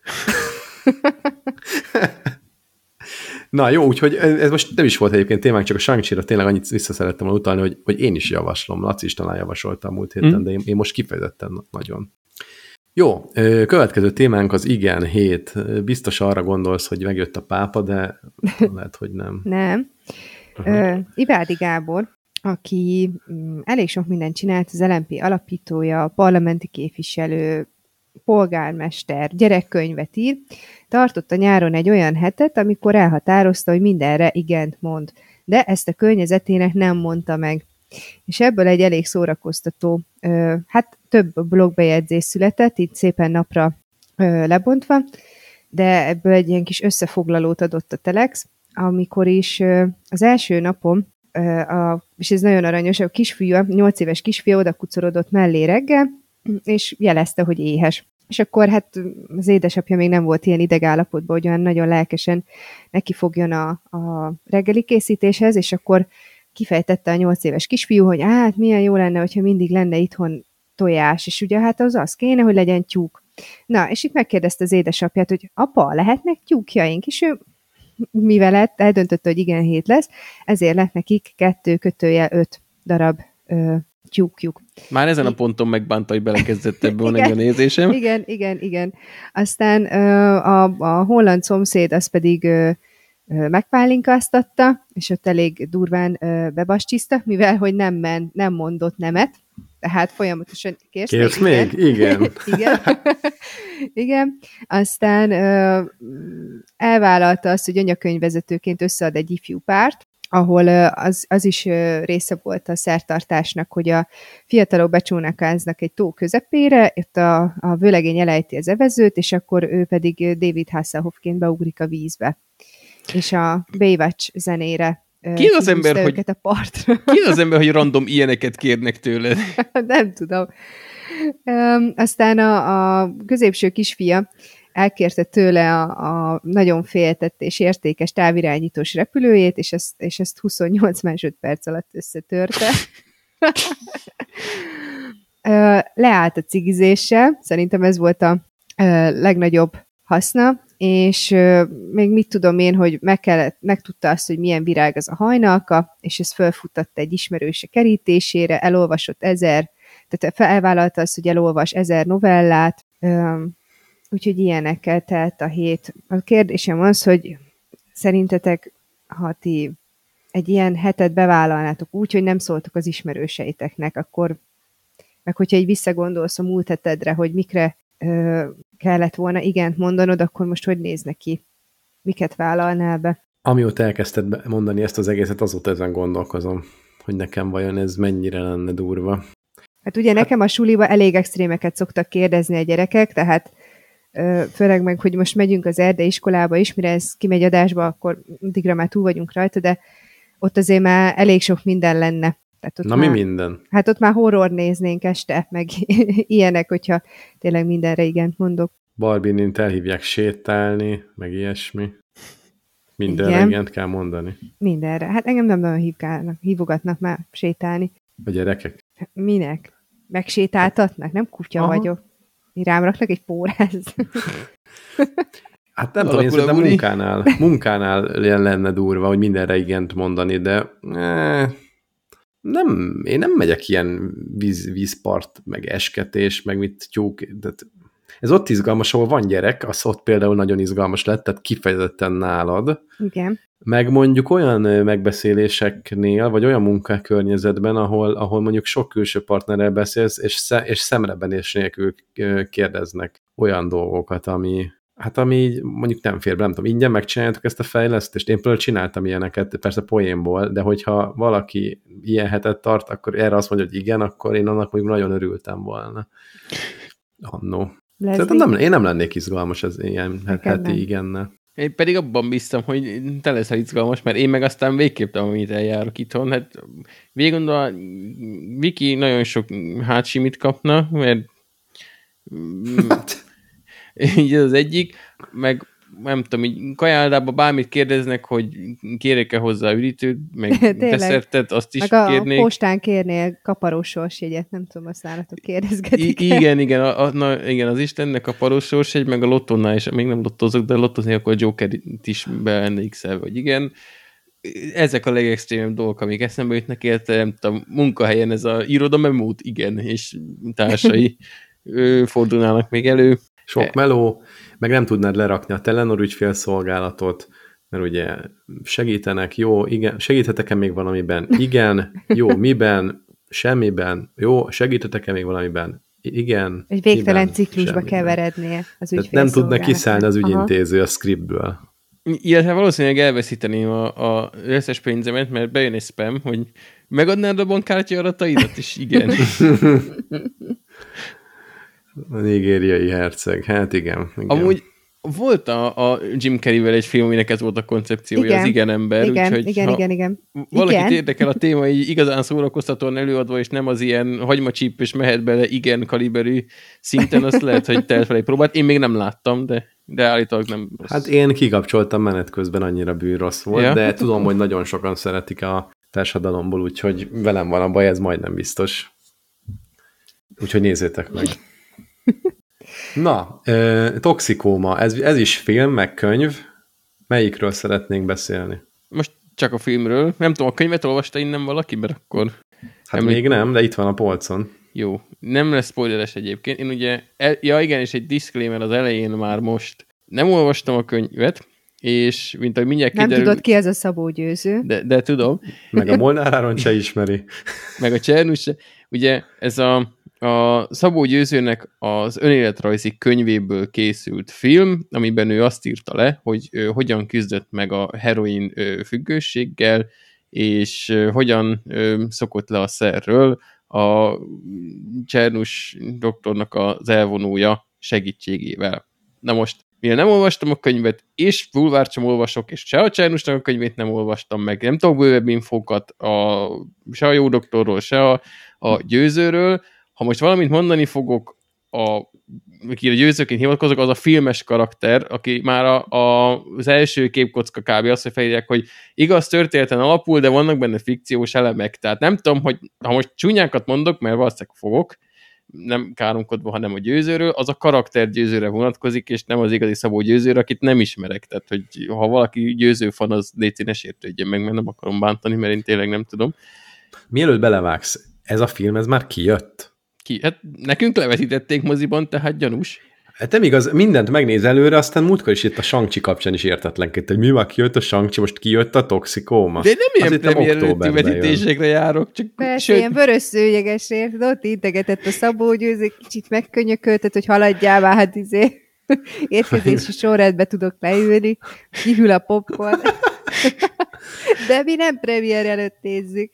Na jó, úgyhogy ez most nem is volt egyébként témánk, csak a shang tényleg annyit vissza szerettem volna utalni, hogy, hogy én is javaslom. Laci is talán javasolta a múlt héten, Mm. de én, én most kifejezetten nagyon. Jó, következő témánk az igen hét. Biztos arra gondolsz, hogy megjött a pápa, de lehet, hogy nem. <laughs> Nem. Ö, Ivádi Gábor, aki mm, elég sok mindent csinált, az LMP alapítója, parlamenti képviselő, polgármester, gyerekkönyvet ír, tartott a nyáron egy olyan hetet, amikor elhatározta, hogy mindenre igent mond. De ezt a környezetének nem mondta meg. És ebből egy elég szórakoztató, hát több blogbejegyzés született, itt szépen napra ö, lebontva, de ebből egy ilyen kis összefoglalót adott a Telex, amikor is ö, az első napon, ö, a, és ez nagyon aranyos, a kisfiú, 8 éves kisfiú oda kucorodott mellé reggel, és jelezte, hogy éhes. És akkor hát az édesapja még nem volt ilyen idegállapotban, hogy olyan nagyon lelkesen neki fogjon a, a reggeli készítéshez, és akkor kifejtette a nyolc éves kisfiú, hogy hát milyen jó lenne, hogyha mindig lenne itthon tojás, és ugye hát az az kéne, hogy legyen tyúk. Na, és itt megkérdezte az édesapját, hogy apa, lehetnek tyúkjaink? És ő mivel lett, eldöntötte, hogy igen, hét lesz, ezért lett nekik kettő kötője öt darab ö, tyúkjuk. Már ezen a ponton megbánta, hogy belekezdett ebbe volna <laughs> Igen. a nézésem. Igen, igen, igen. Aztán ö, a, a holland szomszéd az pedig ö, megpálinkáztatta, és ott elég durván ö, mivel hogy nem, men, nem mondott nemet, tehát folyamatosan kérsz, Kérsz Igen. még? Igen. <laughs> Igen. Igen. Aztán ö, elvállalta azt, hogy anyakönyvvezetőként összead egy ifjú párt, ahol az, az is része volt a szertartásnak, hogy a fiatalok becsónakáznak egy tó közepére, itt a, a vőlegény elejti az evezőt, és akkor ő pedig David Hasselhoffként beugrik a vízbe. És a Baywatch zenére Ki az ember, hogy- a partra. <laughs> Ki az ember, hogy random ilyeneket kérnek tőled? <laughs> nem tudom. Um, aztán a, a középső kisfia elkérte tőle a, a nagyon féltett és értékes távirányítós repülőjét, és ezt, és ezt 28 másodperc alatt összetörte. <laughs> Leállt a cigizéssel, szerintem ez volt a legnagyobb haszna, és még mit tudom én, hogy meg kellett, megtudta azt, hogy milyen virág az a hajnalka, és ez felfuttatta egy ismerőse kerítésére, elolvasott ezer, tehát fel- elvállalta azt, hogy elolvas ezer novellát, úgyhogy ilyenekkel telt a hét. A kérdésem az, hogy szerintetek, ha ti egy ilyen hetet bevállalnátok úgy, hogy nem szóltok az ismerőseiteknek, akkor meg hogyha így visszagondolsz a múlt hetedre, hogy mikre kellett volna igent mondanod, akkor most hogy néz neki? Miket vállalnál be? Amióta elkezdted mondani ezt az egészet, azóta ezen gondolkozom, hogy nekem vajon ez mennyire lenne durva. Hát ugye nekem a suliba elég extrémeket szoktak kérdezni a gyerekek, tehát főleg meg, hogy most megyünk az erdei iskolába is, mire ez kimegy adásba, akkor addigra már túl vagyunk rajta, de ott azért már elég sok minden lenne. Tehát ott Na már, mi minden? Hát ott már horror néznénk este, meg <laughs> ilyenek, hogyha tényleg mindenre igent mondok. Barbinint elhívják sétálni, meg ilyesmi. Mindenre Igen. igent kell mondani. Mindenre. Hát engem nem nagyon hívgálnak, hívogatnak már sétálni. A gyerekek. Minek? Megsétáltatnak? Nem kutya Aha. vagyok. Rám raknak egy póráz. <laughs> Hát nem <laughs> tudom, én Alakul a munkánál, munkánál lenne durva, hogy mindenre igent mondani, de eh, nem, én nem megyek ilyen víz, vízpart, meg esketés, meg mit tyúk, tehát ez ott izgalmas, ahol van gyerek, az ott például nagyon izgalmas lett, tehát kifejezetten nálad, Igen. meg mondjuk olyan megbeszéléseknél, vagy olyan munkakörnyezetben, ahol, ahol mondjuk sok külső partnerrel beszélsz, és, sze, és szemrebenés nélkül kérdeznek olyan dolgokat, ami, Hát ami így mondjuk nem fér be, nem tudom, ingyen megcsináljátok ezt a fejlesztést. Én például csináltam ilyeneket, persze poénból, de hogyha valaki ilyen hetet tart, akkor erre azt mondja, hogy igen, akkor én annak mondjuk nagyon örültem volna. Annó. Szerintem nem, én nem lennék izgalmas ez ilyen heti igennel. Én pedig abban bíztam, hogy te leszel izgalmas, mert én meg aztán végképp tudom, amit eljárok itthon. Hát végül a Viki nagyon sok hátsimit kapna, mert hát. <laughs> így az egyik, meg nem tudom, így kajáldába bármit kérdeznek, hogy kérek-e hozzá üdítőt, meg <laughs> deszertet, azt is meg a kérnék. postán kérnél kaparós sorsjegyet, nem tudom, azt nálatok kérdezgetik I- Igen, igen, a, a, na, igen, az Istennek kaparós sorsjegy, meg a lottónál is, még nem lottozok, de lottozni akkor a Joker-t is be x vagy igen. Ezek a legextrémebb dolgok, amik eszembe jutnak, érte, nem tudom, munkahelyen ez a irodamemót, igen, és társai <laughs> fordulnának még elő. Sok meló, meg nem tudnád lerakni a Telenor ügyfélszolgálatot, mert ugye segítenek, jó, igen, segíthetek-e még valamiben? <laughs> Igen, jó, miben? Semmiben. Jó, segíthetek-e még valamiben? Igen. Egy végtelen miben? ciklusba semmiben. keverednie az Nem tudna kiszállni az ügyintéző Aha. a scriptből. Illetve valószínűleg elveszíteném a, a összes pénzemet, mert bejön egy spam, hogy megadnád a bankkártya adataidat, és igen. <laughs> <laughs> A nigériai herceg, hát igen. igen. Amúgy volt a, a Jim Carrey-vel egy film, aminek ez volt a koncepciója, igen. az igen ember. Igen, úgyhogy igen, igen, igen. Valakit igen. érdekel a téma, így igazán szórakoztatóan előadva, és nem az ilyen hagymacsíp és mehet bele igen kaliberű szinten, azt lehet, hogy te felé próbált. Én még nem láttam, de, de állítólag nem rossz. Hát én kikapcsoltam menet közben, annyira bűrossz volt, ja. de tudom, hogy nagyon sokan szeretik a társadalomból, úgyhogy velem van a baj, ez majdnem biztos. Úgyhogy nézzétek meg. Na, Toxikóma, ez, ez is film, meg könyv. Melyikről szeretnénk beszélni? Most csak a filmről. Nem tudom, a könyvet olvasta innen valaki, mert akkor... Hát említ... még nem, de itt van a polcon. Jó, nem lesz spoileres egyébként. Én ugye, el, ja igen, és egy disclaimer az elején már most. Nem olvastam a könyvet, és mint ahogy mindjárt kiderül... Nem tudod ki ez a Szabó Győző. De, de tudom. Meg a Molnár Áron se ismeri. Meg a Csernus se. Ugye ez a a Szabó Győzőnek az önéletrajzi könyvéből készült film, amiben ő azt írta le, hogy hogyan küzdött meg a heroin függőséggel, és hogyan szokott le a szerről a Csernus doktornak az elvonója segítségével. Na most, mivel nem olvastam a könyvet, és bulvár sem olvasok, és se a Csernusnak a könyvét nem olvastam meg, nem tudok bővebb infókat a, se a jó doktorról, se a, a győzőről, ha most valamit mondani fogok, a, akire győzőként hivatkozok, az a filmes karakter, aki már a, a, az első képkocka kb. azt, hogy felírják, hogy igaz történeten alapul, de vannak benne fikciós elemek. Tehát nem tudom, hogy ha most csúnyákat mondok, mert valószínűleg fogok, nem káromkodva, hanem a győzőről, az a karakter győzőre vonatkozik, és nem az igazi Szabó győzőre, akit nem ismerek. Tehát, hogy ha valaki győző fan, az léci ne sértődjön meg, mert nem akarom bántani, mert én tényleg nem tudom. Mielőtt belevágsz, ez a film, ez már kijött? Ki. Hát nekünk levetítették moziban, tehát gyanús. Hát nem igaz, mindent megnéz előre, aztán múltkor is itt a Shang-Chi kapcsán is értetlenkedett, hogy mi van, kijött a Shang-Chi, most kijött a Toxikóma. De nem ilyen premier vetítésekre járok, csak... Persze, sőt... ilyen vörös szőnyegesért, de ott integetett a Szabó Győző, kicsit megkönyököltet, hogy haladjál már, hát izé <laughs> érkezési sorrendbe tudok leülni, kihűl a popcorn. <laughs> De mi nem premier előtt nézzük.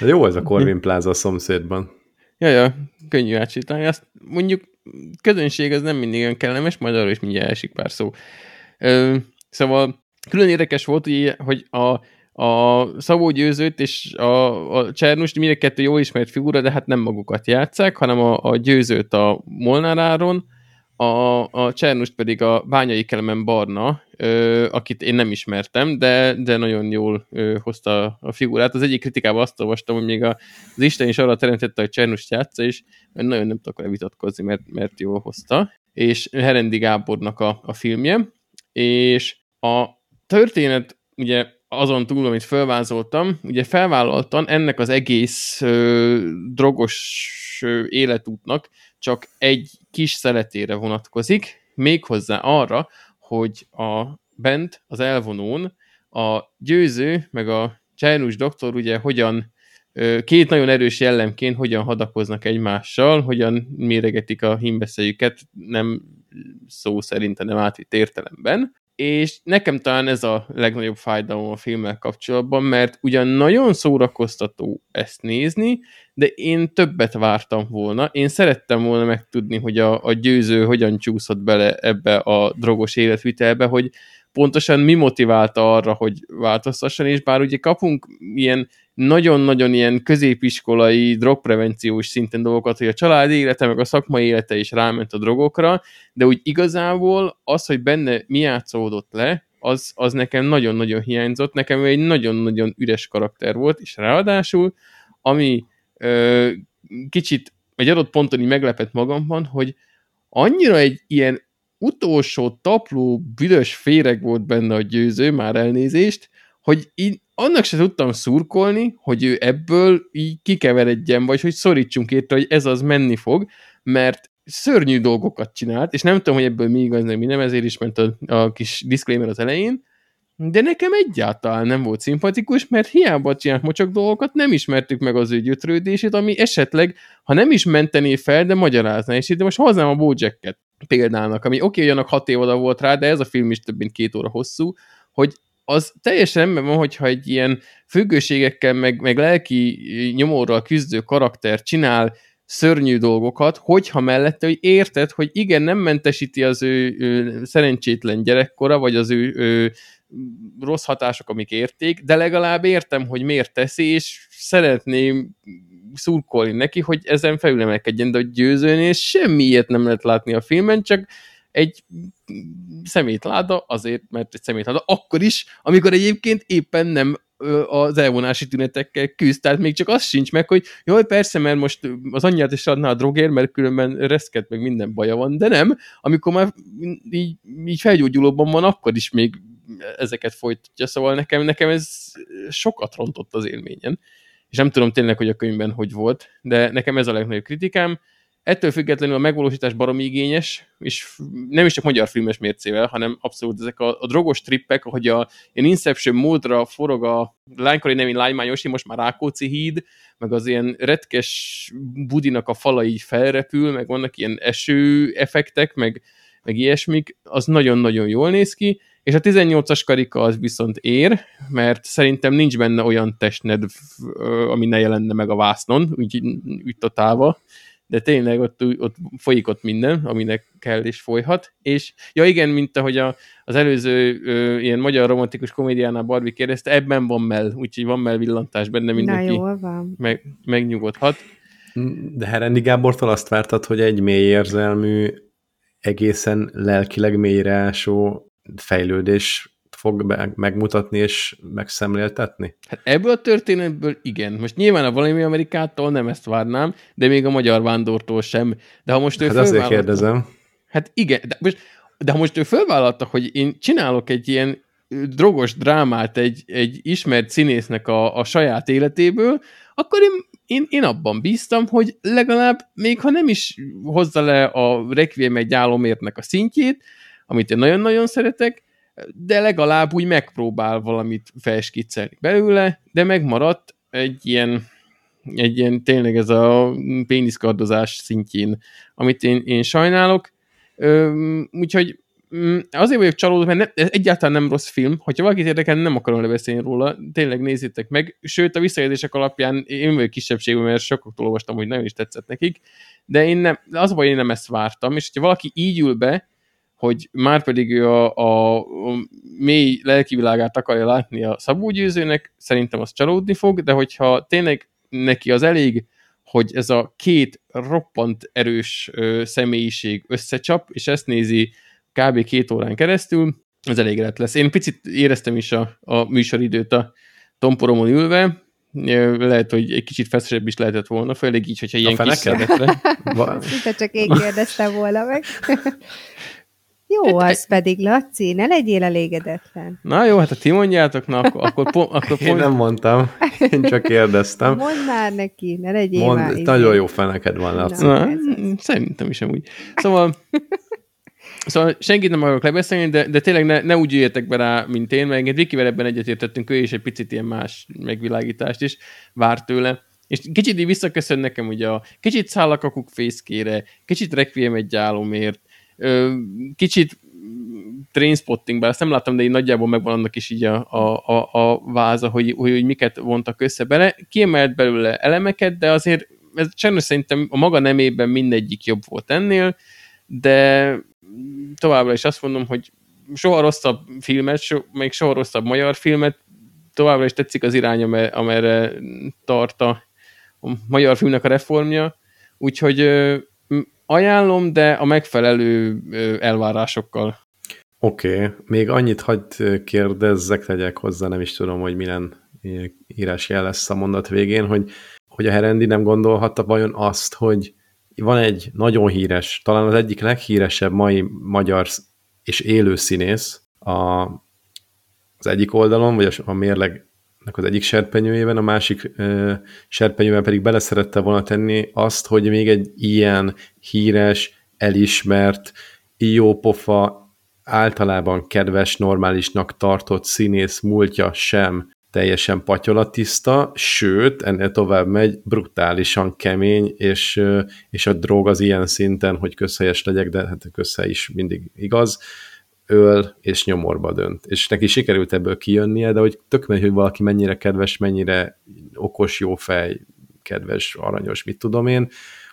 Jó ez a Corvin Plaza a szomszédban. Ja, ja, könnyű átsítani. Azt mondjuk közönség az nem mindig olyan kellemes, majd arról is mindjárt esik pár szó. Ö, szóval külön érdekes volt, hogy a, a Szabó Győzőt és a, a Csernust mind kettő jól ismert figura, de hát nem magukat játszák, hanem a, a Győzőt a Molnár Áron, a, a Csernust pedig a Bányai Kelemen Barna, ö, akit én nem ismertem, de, de nagyon jól ö, hozta a figurát. Az egyik kritikában azt olvastam, hogy még a, az Isten is arra teremtette, hogy Csernust játsza, és nagyon nem tudok vitatkozni, mert, mert jól hozta. És Herendi Gábornak a, a filmje, és a történet ugye azon túl, amit felvázoltam, ugye felvállaltan ennek az egész ö, drogos ö, életútnak csak egy kis szeletére vonatkozik, méghozzá arra, hogy a bent, az elvonón a győző, meg a Csernus doktor ugye hogyan két nagyon erős jellemként hogyan hadakoznak egymással, hogyan méregetik a himbeszélyüket, nem szó szerint, nem átvitt értelemben. És nekem talán ez a legnagyobb fájdalom a filmmel kapcsolatban, mert ugyan nagyon szórakoztató ezt nézni, de én többet vártam volna. Én szerettem volna megtudni, hogy a, a győző hogyan csúszott bele ebbe a drogos életvitelbe, hogy pontosan mi motiválta arra, hogy változtasson, és bár ugye kapunk ilyen nagyon-nagyon ilyen középiskolai drogprevenciós szinten dolgokat, hogy a család élete, meg a szakmai élete is ráment a drogokra, de úgy igazából az, hogy benne mi játszódott le, az, az nekem nagyon-nagyon hiányzott, nekem egy nagyon-nagyon üres karakter volt, és ráadásul, ami ö, kicsit egy adott ponton így meglepett magamban, hogy annyira egy ilyen utolsó tapló, büdös féreg volt benne a győző, már elnézést, hogy így annak se tudtam szurkolni, hogy ő ebből így kikeveredjen, vagy hogy szorítsunk érte, hogy ez az menni fog, mert szörnyű dolgokat csinált, és nem tudom, hogy ebből mi igaz, mi nem, ezért is ment a, a kis disclaimer az elején, de nekem egyáltalán nem volt szimpatikus, mert hiába csinált mocsok dolgokat, nem ismertük meg az ő gyötrődését, ami esetleg, ha nem is mentené fel, de magyarázná, és itt most hoznám a Bojacket példának, ami oké, okay, hogy hat év oda volt rá, de ez a film is több mint két óra hosszú, hogy az teljesen ember van, hogyha egy ilyen függőségekkel, meg, meg lelki nyomorral küzdő karakter csinál szörnyű dolgokat, hogyha mellette, hogy érted, hogy igen, nem mentesíti az ő, ő szerencsétlen gyerekkora, vagy az ő, ő rossz hatások, amik érték, de legalább értem, hogy miért teszi, és szeretném szurkolni neki, hogy ezen felülemelkedjen, de a győzőnél semmi ilyet nem lehet látni a filmen, csak egy szemétláda, azért, mert egy szemétláda, akkor is, amikor egyébként éppen nem az elvonási tünetekkel küzd, tehát még csak az sincs meg, hogy jaj, persze, mert most az anyját is adná a drogér, mert különben reszket, meg minden baja van, de nem, amikor már így, így felgyógyulóban van, akkor is még ezeket folytatja, szóval nekem, nekem ez sokat rontott az élményen, és nem tudom tényleg, hogy a könyvben hogy volt, de nekem ez a legnagyobb kritikám, Ettől függetlenül a megvalósítás baromi igényes, és nem is csak magyar filmes mércével, hanem abszolút ezek a, a drogos trippek, hogy a ilyen Inception módra forog a lánykori nevén Lájmányosi, most már Rákóczi híd, meg az ilyen retkes budinak a fala így felrepül, meg vannak ilyen eső effektek, meg, meg ilyesmik, az nagyon-nagyon jól néz ki, és a 18-as karika az viszont ér, mert szerintem nincs benne olyan testned, ami ne jelenne meg a vásznon, úgy, úgy totálva, de tényleg ott, ott folyik ott minden, aminek kell és folyhat, és ja igen, mint ahogy a, az előző ö, ilyen magyar romantikus komédiánál Barbie kérdezte, ebben van mell, úgyhogy van mell villantás benne, mindenki Na, jól van. Meg, megnyugodhat. De Herendi Gábortól azt vártad, hogy egy mély érzelmű, egészen lelkileg mélyreásó fejlődés fog megmutatni és megszemléltetni? Hát ebből a történetből igen. Most nyilván a valami Amerikától nem ezt várnám, de még a magyar vándortól sem. De ha most ő hát azért kérdezem. Hát igen, de, most, de ha most ő fölvállalta, hogy én csinálok egy ilyen drogos drámát egy, egy ismert színésznek a, a saját életéből, akkor én, én, én abban bíztam, hogy legalább még ha nem is hozza le a Requiem egy álomértnek a szintjét, amit én nagyon-nagyon szeretek, de legalább úgy megpróbál valamit felskiccelni belőle, de megmaradt egy ilyen, egy ilyen tényleg ez a péniszkardozás szintjén, amit én, én sajnálok. úgyhogy mm, azért vagyok csalódott, mert ne, ez egyáltalán nem rossz film. Hogyha valakit érdekel, nem akarom lebeszélni róla, tényleg nézzétek meg. Sőt, a visszajelzések alapján én vagyok kisebbségben, mert sokaktól olvastam, hogy nagyon is tetszett nekik, de én nem, az a baj, én nem ezt vártam, és hogyha valaki így ül be, hogy már pedig ő a, a, a mély lelkivilágát akarja látni a szabógyőzőnek, szerintem az csalódni fog, de hogyha tényleg neki az elég, hogy ez a két roppant erős ö, személyiség összecsap, és ezt nézi kb. két órán keresztül, az elégedett lesz. Én picit éreztem is a, a műsoridőt a tomporomon ülve, lehet, hogy egy kicsit feszesebb is lehetett volna, főleg így, hogyha ilyen kis szeretre. Szinte csak én kérdeztem volna meg. <laughs> Jó, hát, az pedig, Laci, ne legyél elégedetlen. Na jó, hát ha ti mondjátok, na akkor, akkor, po, akkor Én nem mondtam, én csak kérdeztem. Mondd már neki, ne legyél Mond, már. Nagyon jó feneked van, Laci. Na, na, szerintem is amúgy. Szóval, szóval senkit nem akarok lebeszélni, de, de tényleg ne, ne úgy jöjjetek be rá, mint én, mert Vikivel ebben egyetértettünk, ő is egy picit ilyen más megvilágítást is vár tőle. És kicsit így visszaköszön nekem ugye a kicsit száll a fészkére, kicsit requiem egy álomért, Kicsit trainspotting, bár ezt nem láttam, de én nagyjából megvan annak is így a, a, a, a váza, hogy, hogy, hogy miket vontak össze bele. Kiemelt belőle elemeket, de azért ez sajnos szerintem a maga nemében mindegyik jobb volt ennél, de továbbra is azt mondom, hogy soha rosszabb filmet, so, még soha rosszabb magyar filmet, továbbra is tetszik az irány, amerre tart a, magyar filmnek a reformja, úgyhogy ajánlom, de a megfelelő elvárásokkal. Oké, okay. még annyit hagyd kérdezzek, tegyek hozzá, nem is tudom, hogy milyen írásjel lesz a mondat végén, hogy, hogy a Herendi nem gondolhatta vajon azt, hogy van egy nagyon híres, talán az egyik leghíresebb mai magyar és élő színész a, az egyik oldalon, vagy a, a mérlegnek az egyik serpenyőjében, a másik ö, serpenyőben pedig beleszerette volna tenni azt, hogy még egy ilyen híres, elismert, jó pofa, általában kedves, normálisnak tartott színész múltja sem teljesen patyolatiszta, sőt, ennél tovább megy, brutálisan kemény, és, és a drog az ilyen szinten, hogy közhelyes legyek, de hát közhely is mindig igaz, öl és nyomorba dönt. És neki sikerült ebből kijönnie, de hogy tök megy, hogy valaki mennyire kedves, mennyire okos, jó fej, kedves, aranyos, mit tudom én,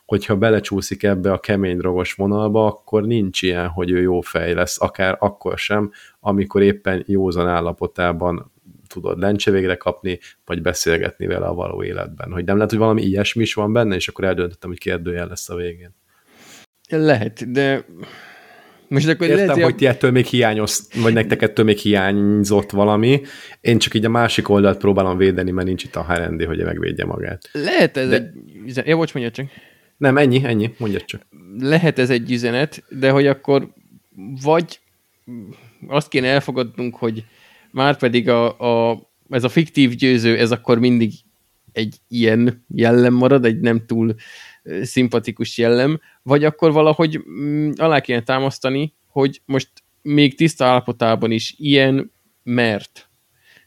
hogyha belecsúszik ebbe a kemény drogos vonalba, akkor nincs ilyen, hogy ő jó fej lesz, akár akkor sem, amikor éppen józan állapotában tudod lencse végre kapni, vagy beszélgetni vele a való életben. Hogy nem lehet, hogy valami ilyesmi is van benne, és akkor eldöntöttem, hogy kérdőjel lesz a végén. Lehet, de most akkor Értem, lehet, hogy ti ettől még hiányos, vagy nektek ettől még hiányzott valami. Én csak így a másik oldalt próbálom védeni, mert nincs itt a HRND, hogy megvédje magát. Lehet ez de... egy... Ja, bocs, mondja csak. Nem, ennyi, ennyi, mondja csak. Lehet ez egy üzenet, de hogy akkor vagy azt kéne elfogadnunk, hogy már pedig a, a, ez a fiktív győző, ez akkor mindig egy ilyen jellem marad, egy nem túl szimpatikus jellem, vagy akkor valahogy mm, alá kéne támasztani, hogy most még tiszta állapotában is ilyen, mert.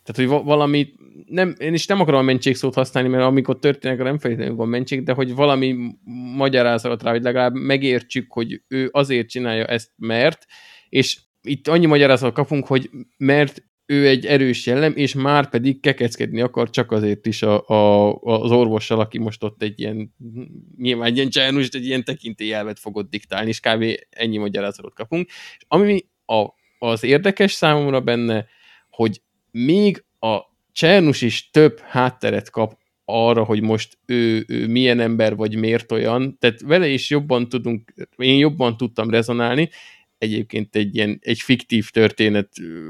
Tehát, hogy valami, nem, én is nem akarom a mentség szót használni, mert amikor történik, nem feltétlenül van mentség, de hogy valami magyarázat rá, hogy legalább megértsük, hogy ő azért csinálja ezt, mert, és itt annyi magyarázatot kapunk, hogy mert ő egy erős jellem, és már pedig kekeckedni akar csak azért is a, a, az orvossal, aki most ott egy ilyen, nyilván egy ilyen csernus, egy ilyen tekintélyelvet fogott diktálni, és kb. ennyi magyarázatot kapunk. És ami a, az érdekes számomra benne, hogy még a Csernus is több hátteret kap arra, hogy most ő, ő milyen ember, vagy miért olyan, tehát vele is jobban tudunk, én jobban tudtam rezonálni, egyébként egy ilyen egy fiktív történet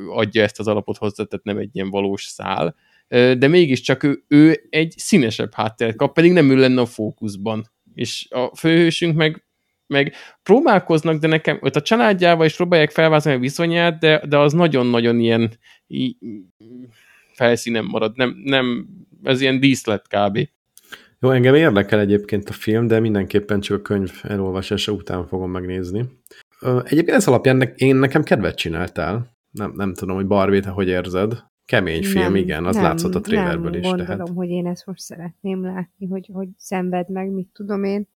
adja ezt az alapot hozzá, tehát nem egy ilyen valós szál, de mégiscsak ő, ő egy színesebb hátteret kap, pedig nem ő lenne a fókuszban. És a főhősünk meg, meg próbálkoznak, de nekem ott a családjával is próbálják felvázolni a viszonyát, de, de az nagyon-nagyon ilyen í, felszínen marad, nem, nem, ez ilyen díszlet kb. Jó, engem érdekel egyébként a film, de mindenképpen csak a könyv elolvasása után fogom megnézni. Egyébként ez alapján én nekem kedvet csináltál. Nem, nem tudom, hogy Barbie, te hogy érzed? Kemény film, nem, igen, az nem, látszott a trailerből is. Nem gondolom, tehát. hogy én ezt most szeretném látni, hogy, hogy szenved meg, mit tudom én.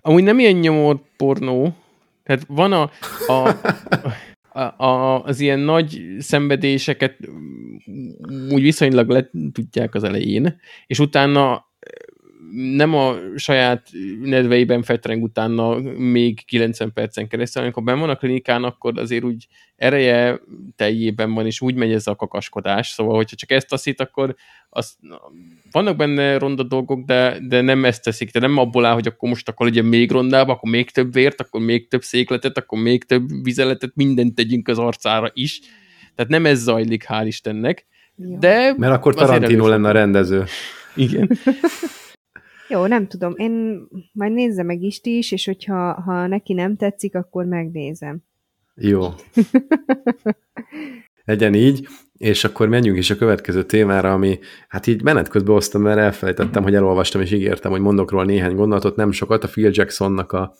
Amúgy nem ilyen nyomor pornó, tehát van a, a, <laughs> a, a, az ilyen nagy szenvedéseket úgy viszonylag le tudják az elején, és utána nem a saját nedveiben fetreng utána még 90 percen keresztül, amikor ben van a klinikán, akkor azért úgy ereje teljében van, és úgy megy ez a kakaskodás, szóval hogyha csak ezt taszít, akkor az, vannak benne ronda dolgok, de, de nem ezt teszik, de nem abból áll, hogy akkor most akkor legyen még rondább, akkor még több vért, akkor még több székletet, akkor még több vizeletet, mindent tegyünk az arcára is. Tehát nem ez zajlik, hál' Istennek. De Mert akkor Tarantino lenne a rendező. Igen. <laughs> Jó, nem tudom. Én majd nézze meg Isti is, és hogyha ha neki nem tetszik, akkor megnézem. Jó. <laughs> Legyen így, és akkor menjünk is a következő témára, ami hát így menet közben hoztam, mert elfelejtettem, hogy elolvastam, és ígértem, hogy mondok róla néhány gondolatot, nem sokat, a Phil Jacksonnak a,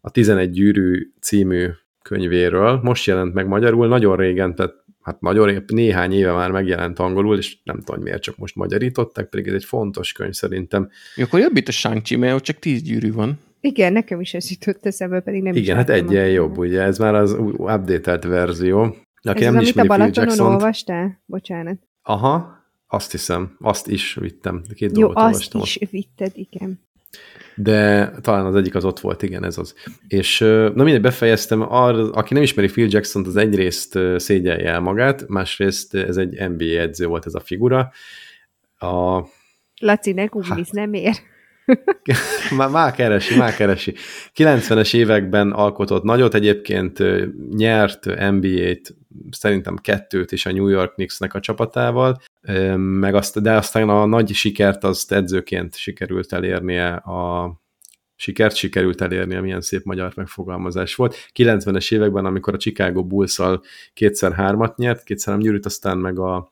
a 11 gyűrű című könyvéről. Most jelent meg magyarul, nagyon régen, tehát hát nagyon épp néhány éve már megjelent angolul, és nem tudom, hogy miért csak most magyarították, pedig ez egy fontos könyv szerintem. Ja, akkor jobb itt a shang mert ott csak tíz gyűrű van. Igen, nekem is ez jutott eszembe, pedig nem is Igen, hát egyen jobb, ugye, ez már az updatelt verzió. Aki Ez nem az, amit a Balatonon olvastál? Bocsánat. aha, azt hiszem, azt is vittem, két Jó, dolgot azt olvastam is vitted, igen. De talán az egyik az ott volt, igen, ez az. És na mindegy, befejeztem, arra, aki nem ismeri Phil Jackson-t, az egyrészt szégyelje el magát, másrészt ez egy NBA edző volt ez a figura. A, Laci, ne googlisz, nem ér. <laughs> már, már keresi, már keresi. 90-es években alkotott nagyot, egyébként nyert NBA-t, szerintem kettőt is a New York Knicksnek a csapatával, meg azt, de aztán a nagy sikert azt edzőként sikerült elérnie a sikert sikerült elérnie, milyen szép magyar megfogalmazás volt. 90-es években, amikor a Chicago Bulls-szal kétszer hármat nyert, kétszer nem gyűrűt, aztán meg a,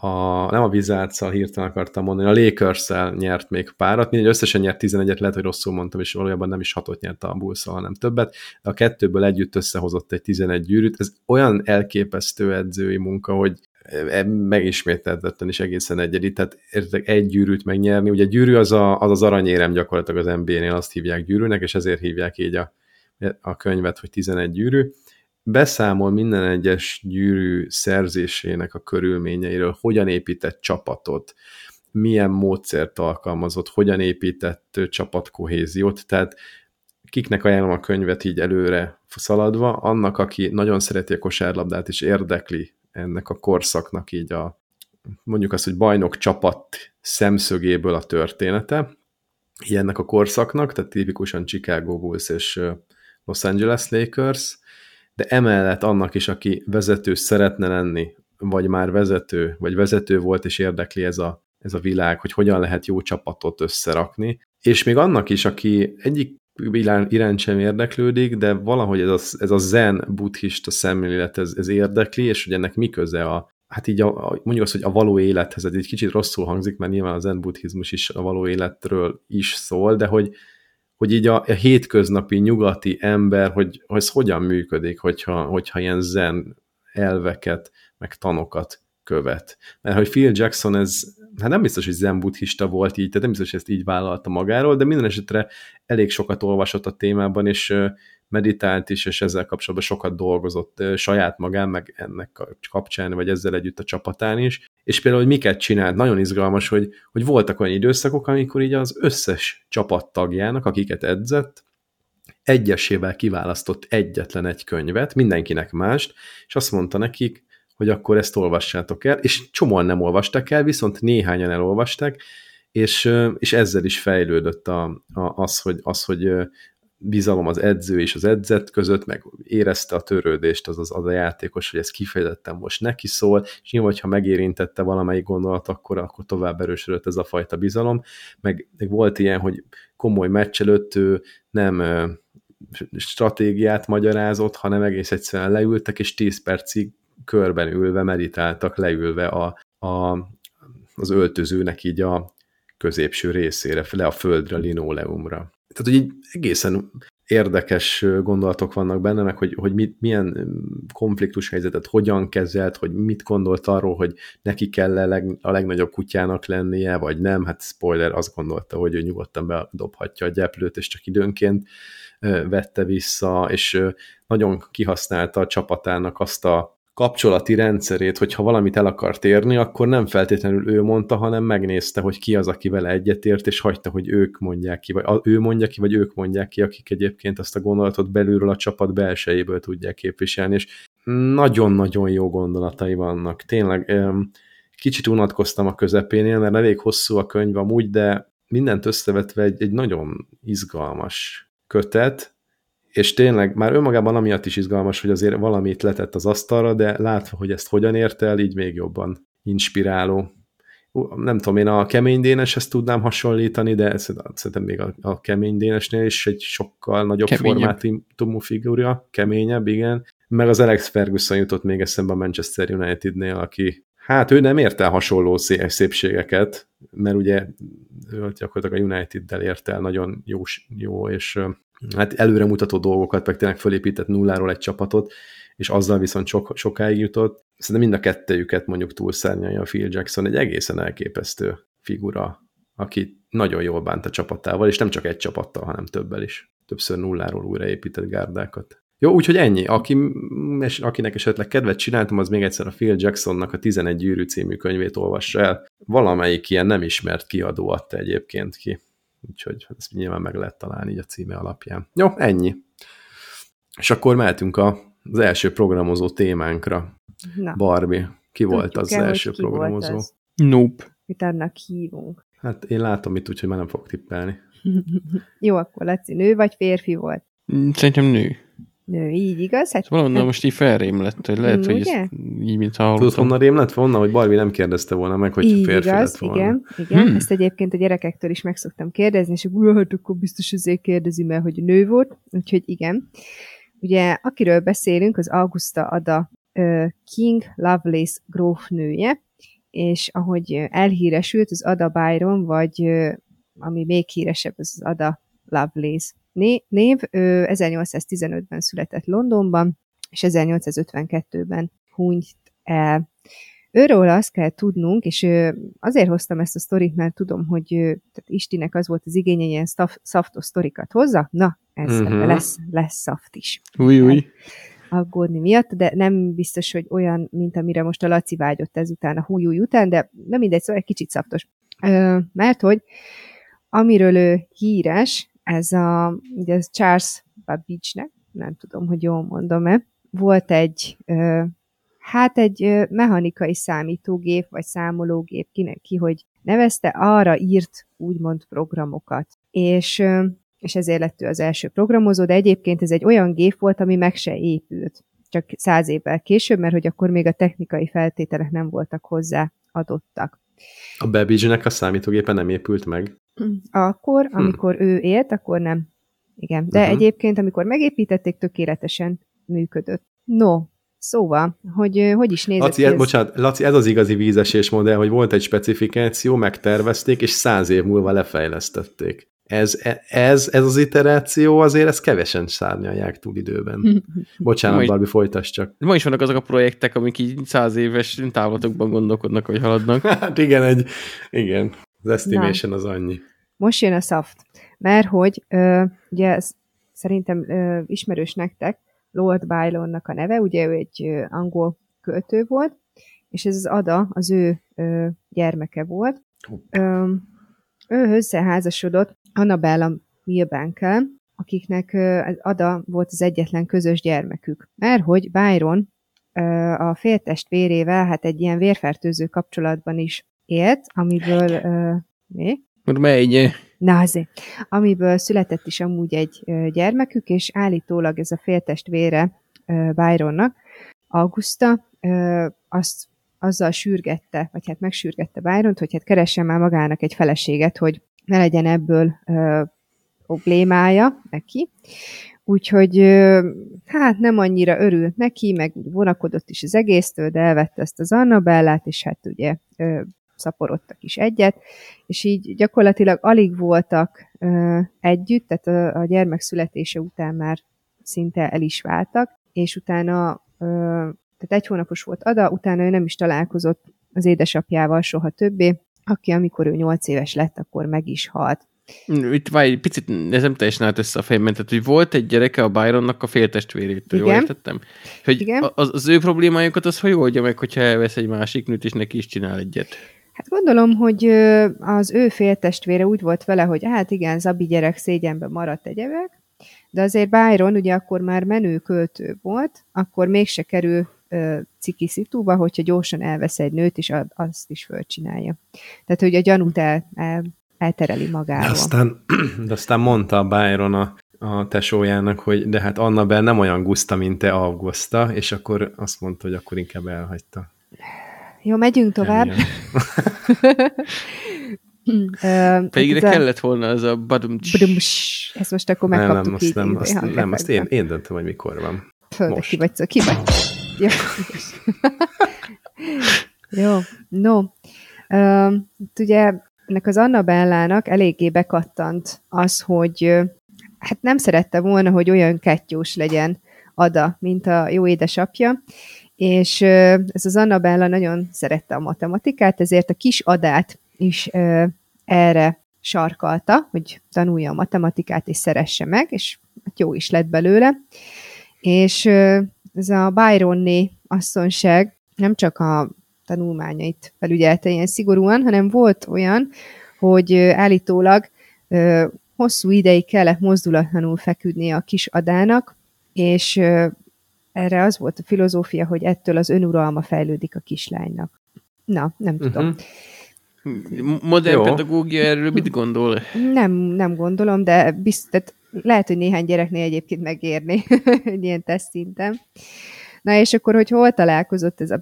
a nem a Wizards-szal hirtelen akartam mondani, a lakers nyert még párat, mindegy, összesen nyert 11-et, lehet, hogy rosszul mondtam, és valójában nem is hatot nyert a bulls hanem többet, de a kettőből együtt összehozott egy 11 gyűrűt, ez olyan elképesztő edzői munka, hogy e- megismételtetlen is egészen egyedi, tehát értek egy gyűrűt megnyerni, ugye gyűrű az a, az, az aranyérem gyakorlatilag az NBA-nél, azt hívják gyűrűnek, és ezért hívják így a, a könyvet, hogy 11 gyűrű, beszámol minden egyes gyűrű szerzésének a körülményeiről, hogyan épített csapatot, milyen módszert alkalmazott, hogyan épített csapatkohéziót, tehát kiknek ajánlom a könyvet így előre szaladva, annak, aki nagyon szereti a kosárlabdát és érdekli ennek a korszaknak így a mondjuk azt, hogy bajnok csapat szemszögéből a története, ilyennek a korszaknak, tehát tipikusan Chicago Bulls és Los Angeles Lakers, de emellett annak is, aki vezető szeretne lenni, vagy már vezető, vagy vezető volt, és érdekli ez a, ez a világ, hogy hogyan lehet jó csapatot összerakni, és még annak is, aki egyik irán- iránt sem érdeklődik, de valahogy ez a, ez a zen buddhista szemlélet, ez, ez érdekli, és hogy ennek mi köze a, hát így a, a, mondjuk azt, hogy a való élethez, ez egy kicsit rosszul hangzik, mert nyilván a zen buddhizmus is a való életről is szól, de hogy, hogy így a, a hétköznapi nyugati ember, hogy, hogy ez hogyan működik, hogyha, hogyha ilyen zen elveket, meg tanokat követ. Mert hogy Phil Jackson ez, hát nem biztos, hogy zen buddhista volt így, tehát nem biztos, hogy ezt így vállalta magáról, de minden esetre elég sokat olvasott a témában, és meditált is, és ezzel kapcsolatban sokat dolgozott saját magán, meg ennek kapcsán, vagy ezzel együtt a csapatán is. És például, hogy miket csinált, nagyon izgalmas, hogy, hogy voltak olyan időszakok, amikor így az összes csapattagjának, akiket edzett, egyesével kiválasztott egyetlen egy könyvet, mindenkinek mást, és azt mondta nekik, hogy akkor ezt olvassátok el, és csomóan nem olvastak el, viszont néhányan elolvasták, és, és ezzel is fejlődött a, a, az, hogy, az, hogy bizalom az edző és az edzett között, meg érezte a törődést az, az, az a játékos, hogy ez kifejezetten most neki szól, és nyilván, hogyha megérintette valamelyik gondolat, akkor, akkor tovább erősödött ez a fajta bizalom, meg, meg volt ilyen, hogy komoly meccs előtt ő nem stratégiát magyarázott, hanem egész egyszerűen leültek, és 10 percig körben ülve meditáltak, leülve a, a, az öltözőnek így a középső részére, le a földre, a linoleumra. Tehát, hogy így egészen érdekes gondolatok vannak benne, meg hogy, hogy mit, milyen konfliktus helyzetet hogyan kezelt, hogy mit gondolt arról, hogy neki kell -e leg, a legnagyobb kutyának lennie, vagy nem, hát spoiler, azt gondolta, hogy ő nyugodtan bedobhatja a gyeplőt, és csak időnként vette vissza, és nagyon kihasználta a csapatának azt a kapcsolati rendszerét, hogyha valamit el akart érni, akkor nem feltétlenül ő mondta, hanem megnézte, hogy ki az, aki vele egyetért, és hagyta, hogy ők mondják ki, vagy ő mondja ki, vagy ők mondják ki, akik egyébként azt a gondolatot belülről a csapat belsejéből tudják képviselni, és nagyon-nagyon jó gondolatai vannak. Tényleg kicsit unatkoztam a közepénél, mert elég hosszú a könyv amúgy, de mindent összevetve egy, egy nagyon izgalmas kötet, és tényleg már önmagában amiatt is izgalmas, hogy azért valamit letett az asztalra, de látva, hogy ezt hogyan ért el, így még jobban inspiráló. Nem tudom, én a kemény déneshez tudnám hasonlítani, de szerintem még a, a kemény dénesnél is egy sokkal nagyobb Keményebb. formátumú figura, keményebb, igen. Meg az Alex Ferguson jutott még eszembe a Manchester Unitednél, aki Hát ő nem ért el hasonló szépségeket, mert ugye ő gyakorlatilag a United-del ért el nagyon jó, jó és hát előremutató dolgokat, meg tényleg fölépített nulláról egy csapatot, és azzal viszont sok, sokáig jutott. Szerintem mind a kettejüket mondjuk túlszárnyalja a Phil Jackson, egy egészen elképesztő figura, aki nagyon jól bánt a csapatával, és nem csak egy csapattal, hanem többel is. Többször nulláról újraépített gárdákat. Jó, úgyhogy ennyi. Aki, akinek esetleg kedvet csináltam, az még egyszer a Phil Jacksonnak a 11 gyűrű című könyvét olvassa el. Valamelyik ilyen nem ismert kiadó adta egyébként ki. Úgyhogy ezt nyilván meg lehet találni így a címe alapján. Jó, ennyi. És akkor mehetünk a, az első programozó témánkra. Na, Barbie, ki volt tudjuk az, el, az első ki volt programozó? az, Nope. Mit annak hívunk. Hát én látom itt, úgyhogy már nem fog tippelni. <laughs> Jó, akkor Laci, nő vagy férfi volt? Szerintem nő. Nő, így igaz? Hát, Szóval onnan most így felrém lett, hogy lehet, hogy Ugye? ez így, mint Tudod, hallottam. honnan rém lett volna, hogy Barbie nem kérdezte volna meg, hogy így férfi igaz, lett volna. igen, igen. Hmm. Ezt egyébként a gyerekektől is meg szoktam kérdezni, és akkor hát akkor biztos azért kérdezi, mert hogy nő volt, úgyhogy igen. Ugye, akiről beszélünk, az Augusta Ada King Lovelace grófnője, és ahogy elhíresült, az Ada Byron, vagy ami még híresebb, az Ada Lovelace név. Ő 1815-ben született Londonban, és 1852-ben hunyt el. Őről azt kell tudnunk, és azért hoztam ezt a sztorit, mert tudom, hogy tehát Istinek az volt az igénye, hogy ilyen szaf- szaftos sztorikat hozza. Na, ez uh-huh. lesz, lesz szaft is Új, új. aggódni miatt, de nem biztos, hogy olyan, mint amire most a Laci vágyott ezután, a hújúj után, de nem mindegy, szóval egy kicsit szaftos. Mert hogy amiről ő híres, ez a ugye ez Charles Babbage-nek, nem tudom, hogy jól mondom-e, volt egy hát egy mechanikai számítógép, vagy számológép, kinek ki, hogy nevezte, arra írt úgymond programokat. És és ezért lett ő az első programozó, de egyébként ez egy olyan gép volt, ami meg se épült. Csak száz évvel később, mert hogy akkor még a technikai feltételek nem voltak hozzá adottak. A Babbage-nek a számítógépe nem épült meg. Akkor, amikor ő élt, akkor nem. Igen, de Mhm. egyébként, amikor megépítették, tökéletesen működött. No, szóval, hogy hogy is nézett Laci, ki ez, ez- bocsánat, Laci, ez az igazi vízesés modell, hogy volt egy specifikáció, megtervezték, és száz év múlva lefejlesztették. Ez, ez, ez az iteráció azért ezt kevesen szárnyalják túl időben. <laughs> Bocsánat, Barbie, folytasd csak. Ma is vannak azok a projektek, amik így száz éves távlatokban gondolkodnak, vagy haladnak. <laughs> Hát igen, egy, igen. Az estimation az annyi. Most jön a soft. Mert hogy, ö, ugye ez szerintem ö, ismerős nektek, Lord Byronnak a neve, ugye ő egy ö, angol költő volt, és ez az Ada az ő ö, gyermeke volt. Ö, ő összeházasodott Annabella Milbank-kel, akiknek ö, az Ada volt az egyetlen közös gyermekük. Mert hogy Byron ö, a féltestvérével hát egy ilyen vérfertőző kapcsolatban is élt, amiből ö, mi? Megy. Na azért, amiből született is amúgy egy gyermekük, és állítólag ez a féltestvére ö, Byronnak, Augusta, azt azzal sürgette, vagy hát megsürgette Byront, hogy hát keressen már magának egy feleséget, hogy ne legyen ebből ö, problémája neki. Úgyhogy ö, hát nem annyira örült neki, meg vonakodott is az egésztől, de elvette ezt az Annabellát, és hát ugye ö, szaporodtak is egyet, és így gyakorlatilag alig voltak ö, együtt, tehát a, a gyermek születése után már szinte el is váltak, és utána, ö, tehát egy hónapos volt Ada, utána ő nem is találkozott az édesapjával soha többé, aki amikor ő nyolc éves lett, akkor meg is halt. Itt várj, egy picit, ez nem teljesen állt össze a fejemben, tehát hogy volt egy gyereke a Byronnak a féltestvérétől, jól Igen. értettem? Hogy Igen. Az, az ő problémájukat az hogy oldja meg, hogyha elvesz egy másik nőt, és neki is csinál egyet? Hát gondolom, hogy az ő féltestvére úgy volt vele, hogy hát igen, Zabi gyerek szégyenbe maradt egyebek, de azért Byron ugye akkor már menő költő volt, akkor mégse kerül ö, ciki szituba, hogyha gyorsan elvesz egy nőt, és azt is fölcsinálja. Tehát, hogy a gyanút el, el, eltereli De magáról. aztán, <clears throat> de aztán mondta Byron a, a tesójának, hogy de hát Annabel nem olyan guszta, mint te Augusta, és akkor azt mondta, hogy akkor inkább elhagyta. Jó, megyünk tovább. Pedig ide ez a- kellett volna az a badum Badumss. Ezt most akkor Nem, megkaptuk nem, azt így. nem, azt, nem, azt én, én döntöm, hogy mikor van. Földre Most. ki vagy, szó- ki vagy. Jó. <laughs> Jó, no. Um, ugye ennek az Annabellának eléggé bekattant az, hogy hát nem szerette volna, hogy olyan kettyós legyen Ada, mint a jó édesapja, és ez az Annabella nagyon szerette a matematikát, ezért a kis Adát is erre sarkalta, hogy tanulja a matematikát és szeresse meg, és hát jó is lett belőle. És ez a Byronné asszonyság nem csak a tanulmányait felügyelte ilyen szigorúan, hanem volt olyan, hogy állítólag hosszú ideig kellett mozdulatlanul feküdnie a kis adának, és erre az volt a filozófia, hogy ettől az önuralma fejlődik a kislánynak. Na, nem tudom. Uh-huh. Modern Jó. pedagógia erről mit gondol? Nem, nem gondolom, de biztos, lehet, hogy néhány gyereknél egyébként megérni <laughs> egy ilyen teszt szinten. Na és akkor, hogy hol találkozott ez a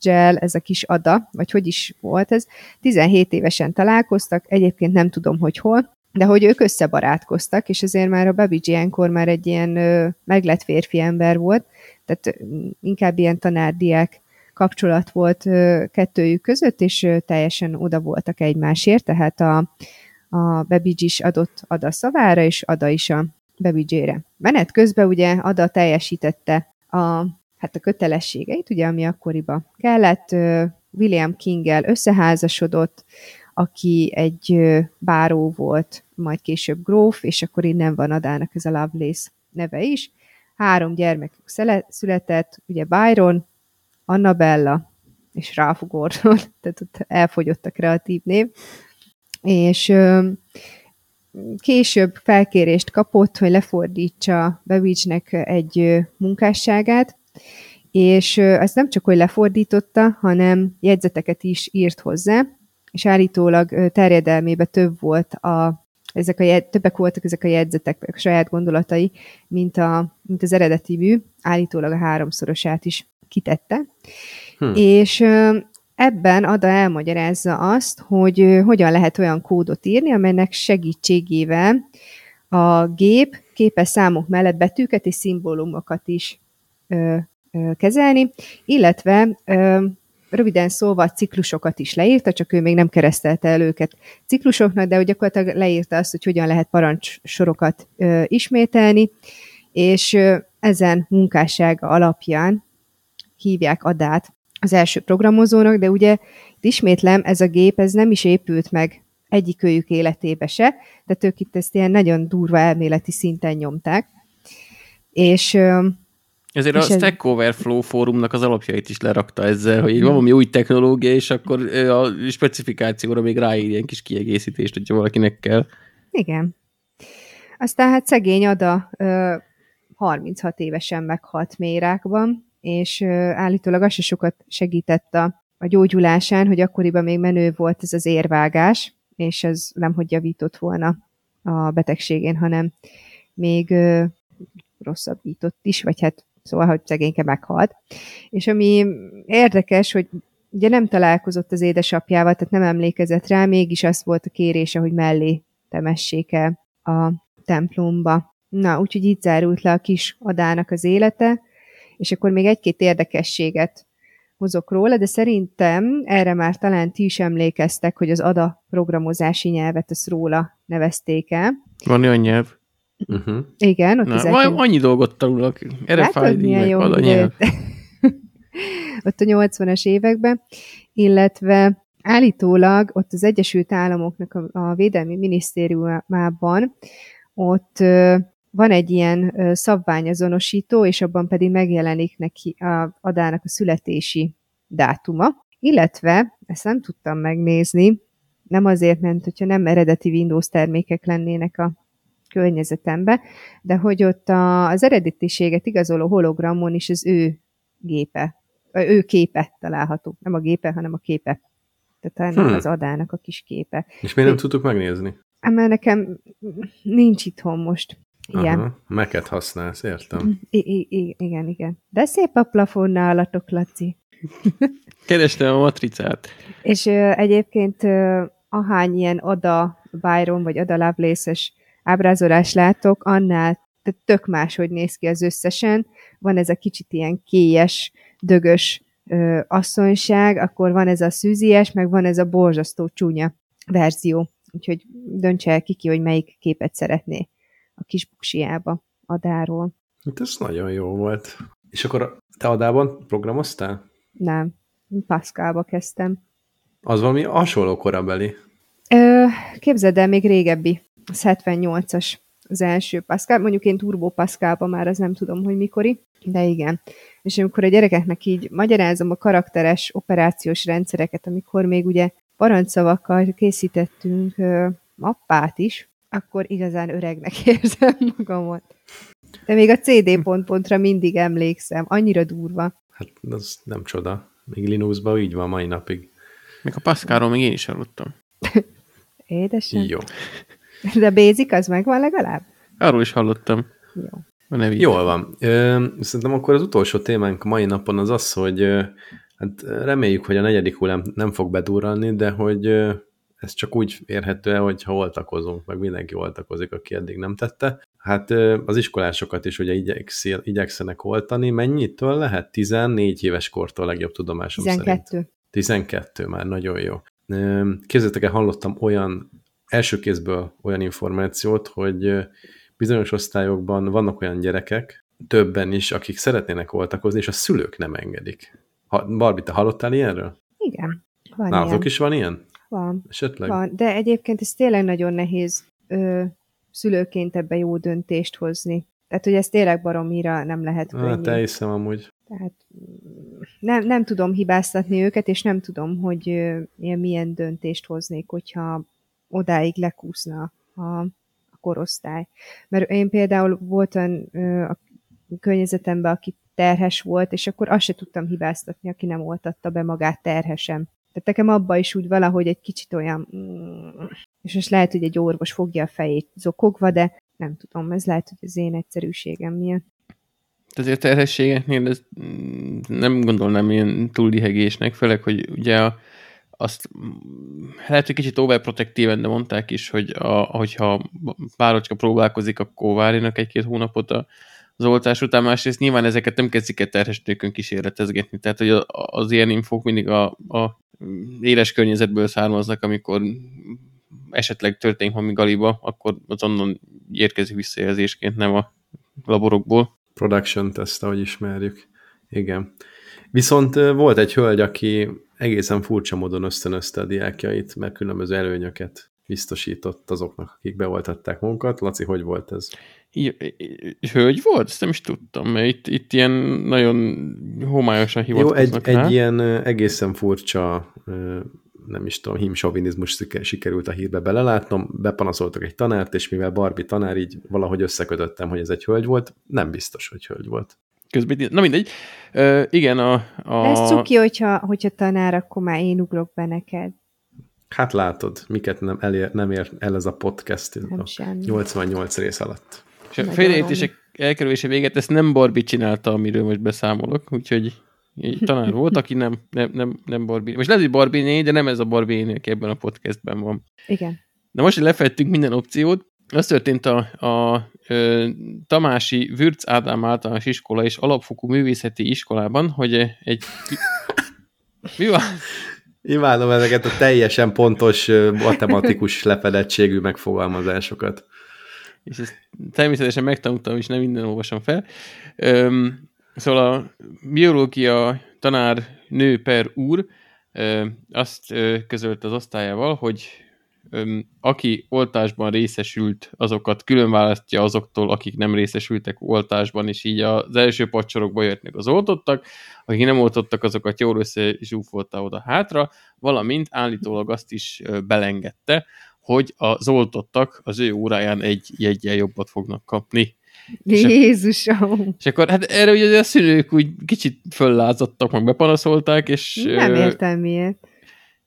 Gel, ez a kis Ada, vagy hogy is volt ez? 17 évesen találkoztak, egyébként nem tudom, hogy hol, de hogy ők összebarátkoztak, és azért már a Babbage ilyenkor már egy ilyen ö, meglett férfi ember volt, tehát inkább ilyen tanárdiák kapcsolat volt kettőjük között, és teljesen oda voltak egymásért, tehát a, a Babbage is adott Ada szavára, és Ada is a Babbage-ére. Menet közben ugye Ada teljesítette a hát a kötelességeit, ugye, ami akkoriban kellett. William Kinggel összeházasodott, aki egy báró volt, majd később gróf, és akkor innen van Adának ez a Lovelace neve is. Három gyermekük született, ugye Byron, Annabella és Ralph Gordon, <laughs> tehát ott elfogyott a kreatív név, és később felkérést kapott, hogy lefordítsa Babbage-nek egy munkásságát, és ezt nem csak, hogy lefordította, hanem jegyzeteket is írt hozzá, és állítólag terjedelmébe több volt a, ezek a, többek voltak ezek a jegyzetek, a saját gondolatai, mint, a, mint az eredeti mű, állítólag a háromszorosát is kitette. Hm. És ebben Ada elmagyarázza azt, hogy hogyan lehet olyan kódot írni, amelynek segítségével a gép képes számok mellett betűket és szimbólumokat is ö, ö, kezelni, illetve ö, röviden szólva ciklusokat is leírta, csak ő még nem keresztelte el őket ciklusoknak, de gyakorlatilag leírta azt, hogy hogyan lehet parancsorokat ö, ismételni, és ö, ezen munkássága alapján hívják Adát az első programozónak, de ugye ismétlem, ez a gép ez nem is épült meg egyik őjük életébe se, de ők itt ezt ilyen nagyon durva elméleti szinten nyomták. És ezért és a Stack Overflow fórumnak az alapjait is lerakta ezzel, hogy van valami új technológia, és akkor a specifikációra még ráír ilyen kis kiegészítést, hogyha valakinek kell. Igen. Aztán hát szegény Ada 36 évesen meghalt mérákban, és állítólag az se sokat segített a, a gyógyulásán, hogy akkoriban még menő volt ez az érvágás, és ez nem hogy javított volna a betegségén, hanem még rosszabbított is, vagy hát szóval, hogy szegényke meghalt. És ami érdekes, hogy ugye nem találkozott az édesapjával, tehát nem emlékezett rá, mégis az volt a kérése, hogy mellé temessék el a templomba. Na, úgyhogy így zárult le a kis adának az élete, és akkor még egy-két érdekességet hozok róla, de szerintem erre már talán ti is emlékeztek, hogy az ADA programozási nyelvet ezt róla nevezték el. Van olyan nyelv? Uh-huh. Igen, ott Na, vaj, annyi dolgot tanulok. RFID, meg jó <laughs> ott a 80-as években, illetve állítólag ott az Egyesült Államoknak a, a Védelmi Minisztériumában ott van egy ilyen szabványazonosító, és abban pedig megjelenik neki a adának a születési dátuma, illetve, ezt nem tudtam megnézni, nem azért, mert hogyha nem eredeti Windows termékek lennének a környezetembe, de hogy ott a, az eredetiséget igazoló hologramon is az ő gépe, ő képe található. Nem a gépe, hanem a képe. Tehát hmm. az adának a kis képe. És miért nem tudtuk megnézni? Mert nekem nincs itthon most. Igen. Aha, meket használsz, értem. I- I- igen, igen. De szép a plafon nálatok, Laci. <laughs> Kerestem a matricát. És ö, egyébként ö, ahány ilyen Ada Byron vagy Ada Lovelace-es ábrázolás látok, annál tök máshogy néz ki az összesen. Van ez a kicsit ilyen kélyes, dögös ö, asszonyság, akkor van ez a szűzies, meg van ez a borzasztó csúnya verzió. Úgyhogy döntse el kiki, hogy melyik képet szeretné a kis buksiába adáról. Hát ez nagyon jó volt. És akkor te adában programoztál? Nem, Pascalba kezdtem. Az valami hasonló korabeli. Ö, képzeld el, még régebbi, az 78-as az első Pascal, mondjuk én Turbo Pascalban már az nem tudom, hogy mikori, de igen. És amikor a gyerekeknek így magyarázom a karakteres operációs rendszereket, amikor még ugye parancsszavakkal készítettünk ö, mappát is, akkor igazán öregnek <laughs> érzem magamat. De még a CD pont-pontra mindig emlékszem, annyira durva. Hát az nem csoda. Még Linuxban így van mai napig. Még a Pascalról még én is hallottam. <laughs> Édesen. Jó. De Basic az megvan legalább? Arról is hallottam. Jó. A nevét. Jól van. Szerintem akkor az utolsó témánk mai napon az az, hogy hát reméljük, hogy a negyedik hullám nem fog bedurrani, de hogy ez csak úgy érhető el, hogyha oltakozunk, meg mindenki oltakozik, aki eddig nem tette. Hát az iskolásokat is ugye igyekszi- igyekszenek oltani. Mennyitől lehet? 14 éves kortól legjobb tudomásom szerint. 12. 12 már, nagyon jó. Képzeljétek el, hallottam olyan, első kézből olyan információt, hogy bizonyos osztályokban vannak olyan gyerekek, többen is, akik szeretnének oltakozni, és a szülők nem engedik. Ha, Barbie, te hallottál ilyenről? Igen. Van Nálatok ilyen. is van ilyen? Van. Esetleg? Van, de egyébként ez tényleg nagyon nehéz ö, szülőként ebbe jó döntést hozni. Tehát, hogy ez tényleg baromira nem lehet könnyű. te hiszem amúgy. Tehát mm, nem, nem tudom hibáztatni őket, és nem tudom, hogy ö, ilyen milyen döntést hoznék, hogyha odáig lekúszna a, a korosztály. Mert én például voltam a környezetemben, aki terhes volt, és akkor azt se tudtam hibáztatni, aki nem oltatta be magát terhesem. Tehát nekem abba is úgy valahogy egy kicsit olyan, mm, és most lehet, hogy egy orvos fogja a fejét zokogva, de nem tudom, ez lehet, hogy az én egyszerűségem miatt. Azért terhességeknél ez mm, nem gondolnám ilyen túl lihegésnek, főleg, hogy ugye a, azt lehet, hogy kicsit overprotektíven, de mondták is, hogy a, hogyha párocska próbálkozik, akkor várjanak egy-két hónapot a, az oltás után, másrészt nyilván ezeket nem kezdik el terhes nőkön kísérletezgetni, tehát hogy a- az ilyen infók mindig a, a éles környezetből származnak, amikor esetleg történik valami galiba, akkor azonnal érkezik visszajelzésként, nem a laborokból. Production test, ahogy ismerjük. Igen. Viszont volt egy hölgy, aki egészen furcsa módon ösztönözte a diákjait, mert különböző előnyöket biztosított azoknak, akik beoltatták magukat. Laci, hogy volt ez? Hölgy volt? Ezt nem is tudtam, mert itt, itt ilyen nagyon homályosan Jó, egy, hivatkoznak rá. egy ilyen egészen furcsa, nem is tudom, himsovinizmus siker- sikerült a hírbe belelátnom, bepanaszoltak egy tanárt, és mivel Barbie tanár, így valahogy összekötöttem, hogy ez egy hölgy volt, nem biztos, hogy hölgy volt. Közben, na mindegy. Ö, igen, a... a... De ez cuki, hogyha, hogyha tanár, akkor már én ugrok be neked. Hát látod, miket nem, elér, nem ér el ez a podcast Nem a semmi. 88 rész alatt. És a félreértések elkerülése véget, ezt nem Barbie csinálta, amiről most beszámolok, úgyhogy egy tanár <laughs> volt, aki nem, nem, nem, nem Barbie. Most lehet, hogy Barbie néni, de nem ez a Barbie néni, aki ebben a podcastben van. Igen. Na most, hogy lefettünk minden opciót, az történt a, a ö, Tamási Würz Ádám általános iskola és alapfokú művészeti iskolában, hogy egy... <laughs> Mi van? Imádom ezeket a teljesen pontos matematikus lefedettségű megfogalmazásokat. és ezt természetesen megtanultam, és nem minden olvasom fel. Öm, szóval a biológia tanár nő per úr ö, azt ö, közölt az osztályával, hogy aki oltásban részesült, azokat külön választja azoktól, akik nem részesültek oltásban, és így az első pacsorokba jöttnek az oltottak, akik nem oltottak, azokat jól összezsúfolta oda-hátra, valamint állítólag azt is belengedte, hogy az oltottak az ő óráján egy jegyen jobbat fognak kapni. Jézusom! És akkor hát erre ugye a szülők úgy kicsit föllázadtak, meg bepanaszolták, és Nem értem miért.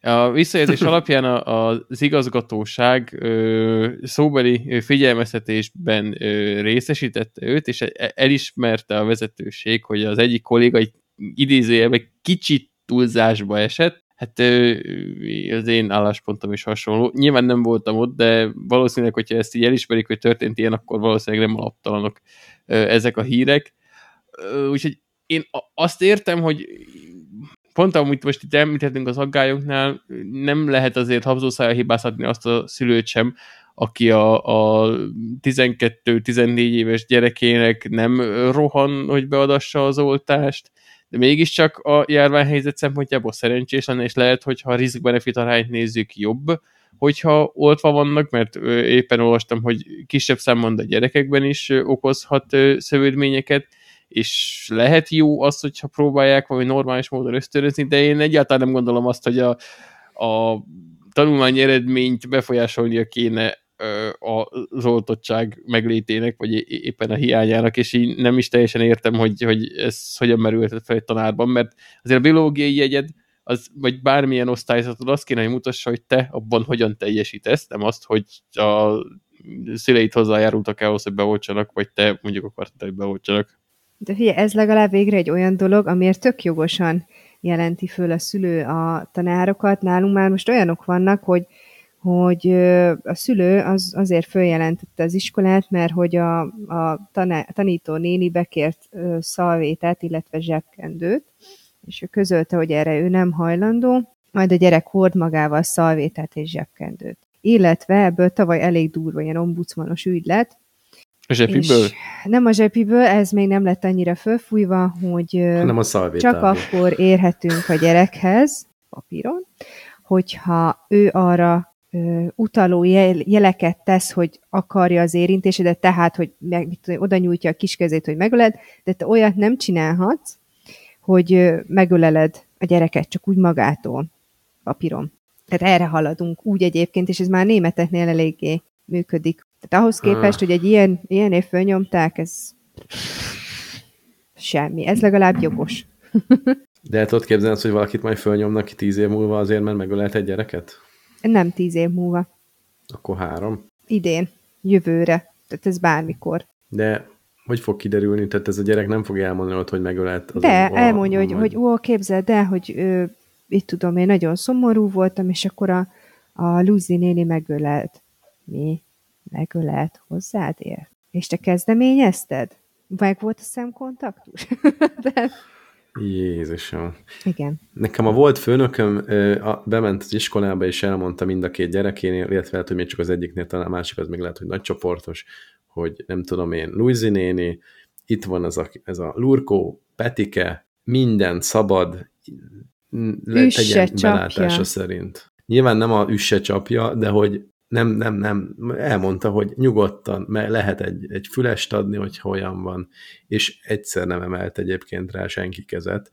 A visszajelzés <laughs> alapján a, az igazgatóság ö, szóbeli figyelmeztetésben ö, részesítette őt, és e- elismerte a vezetőség, hogy az egyik kolléga egy idézőjelben kicsit túlzásba esett, Hát az én álláspontom is hasonló. Nyilván nem voltam ott, de valószínűleg, hogyha ezt így elismerik, hogy történt ilyen, akkor valószínűleg nem alaptalanok ezek a hírek. Úgyhogy én azt értem, hogy pont amit most itt említettünk az aggályoknál, nem lehet azért habzószája hibázhatni azt a szülőt sem, aki a, a 12-14 éves gyerekének nem rohan, hogy beadassa az oltást, de mégiscsak a járványhelyzet szempontjából szerencsés lenne, és lehet, hogyha a risk-benefit arányt nézzük jobb, hogyha oltva vannak, mert éppen olvastam, hogy kisebb számban a gyerekekben is okozhat szövődményeket, és lehet jó az, hogyha próbálják valami normális módon ösztönözni, de én egyáltalán nem gondolom azt, hogy a, a tanulmány eredményt befolyásolnia kéne az oltottság meglétének, vagy éppen a hiányának, és így nem is teljesen értem, hogy, hogy ez hogyan merülhet fel egy tanárban, mert azért a biológiai jegyed, az, vagy bármilyen osztályzatod azt kéne, hogy mutassa, hogy te abban hogyan teljesítesz, nem azt, hogy a szüleid hozzájárultak ahhoz, hogy beoltsanak, vagy te mondjuk akartad, hogy beoltsanak. De figyelj, ez legalább végre egy olyan dolog, amiért tök jogosan jelenti föl a szülő a tanárokat. Nálunk már most olyanok vannak, hogy hogy a szülő az azért följelentette az iskolát, mert hogy a, a taná, tanító néni bekért szalvétát, illetve zsebkendőt, és ő közölte, hogy erre ő nem hajlandó, majd a gyerek hord magával szalvétát és zsebkendőt. Illetve ebből tavaly elég durva ilyen ombudsmanos ügy lett, a zsepiből? Nem a zsepiből, ez még nem lett annyira fölfújva, hogy nem a csak akkor érhetünk a gyerekhez, papíron, hogyha ő arra ö, utaló jel, jeleket tesz, hogy akarja az érintésedet, tehát, hogy meg, tudom, oda nyújtja a kis kezét, hogy megöled, de te olyat nem csinálhatsz, hogy ö, megöleled a gyereket csak úgy magától papíron. Tehát erre haladunk úgy egyébként, és ez már németeknél eléggé működik. Tehát ahhoz képest, hogy egy ilyen, ilyen év fölnyomták, ez semmi. Ez legalább jogos. <laughs> De el tudod képzelni hogy valakit majd fölnyomnak ki tíz év múlva azért, mert megölelt egy gyereket? Nem tíz év múlva. Akkor három? Idén, jövőre. Tehát ez bármikor. De hogy fog kiderülni? Tehát ez a gyerek nem fogja elmondani ott, hogy megölelt. Az De, a, elmondja, hogy, hogy ó, képzeld el, hogy ő, itt tudom, én nagyon szomorú voltam, és akkor a, a Luzi néni megölelt. Mi? Megölelt hozzád ér? És te kezdeményezted? Meg volt a szemkontaktus? <laughs> De... Jézusom. Igen. Nekem a volt főnököm bement az iskolába, és elmondta mind a két gyerekénél, illetve lehet, hogy még csak az egyiknél, talán a másik az még lehet, hogy nagycsoportos, hogy nem tudom én, Luizi néni, itt van ez a, ez a Lurkó, Petike, minden szabad, tegyen belátása szerint. Nyilván nem a üsse csapja, de hogy nem, nem, nem, elmondta, hogy nyugodtan lehet egy, egy fülest adni, hogy olyan van, és egyszer nem emelt egyébként rá senki kezet,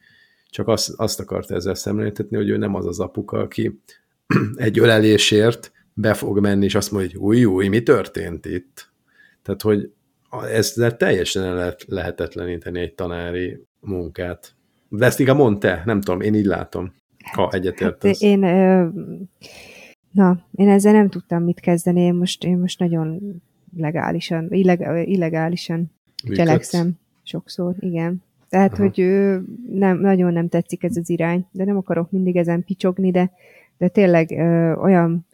csak azt, azt akarta ezzel szemléltetni, hogy ő nem az az apuka, aki <clears throat> egy ölelésért be fog menni, és azt mondja, hogy új, új, mi történt itt? Tehát, hogy ezzel teljesen lehet lehetetleníteni egy tanári munkát. De ezt inkább mondta, nem tudom, én így látom, ha egyetértesz. Hát én ö, Na, én ezzel nem tudtam mit kezdeni, én most, én most nagyon legálisan, illeg, illegálisan Működsz? cselekszem sokszor, igen. Tehát, Aha. hogy ő nem, nagyon nem tetszik ez az irány, de nem akarok mindig ezen picsogni, de, de tényleg ö, olyan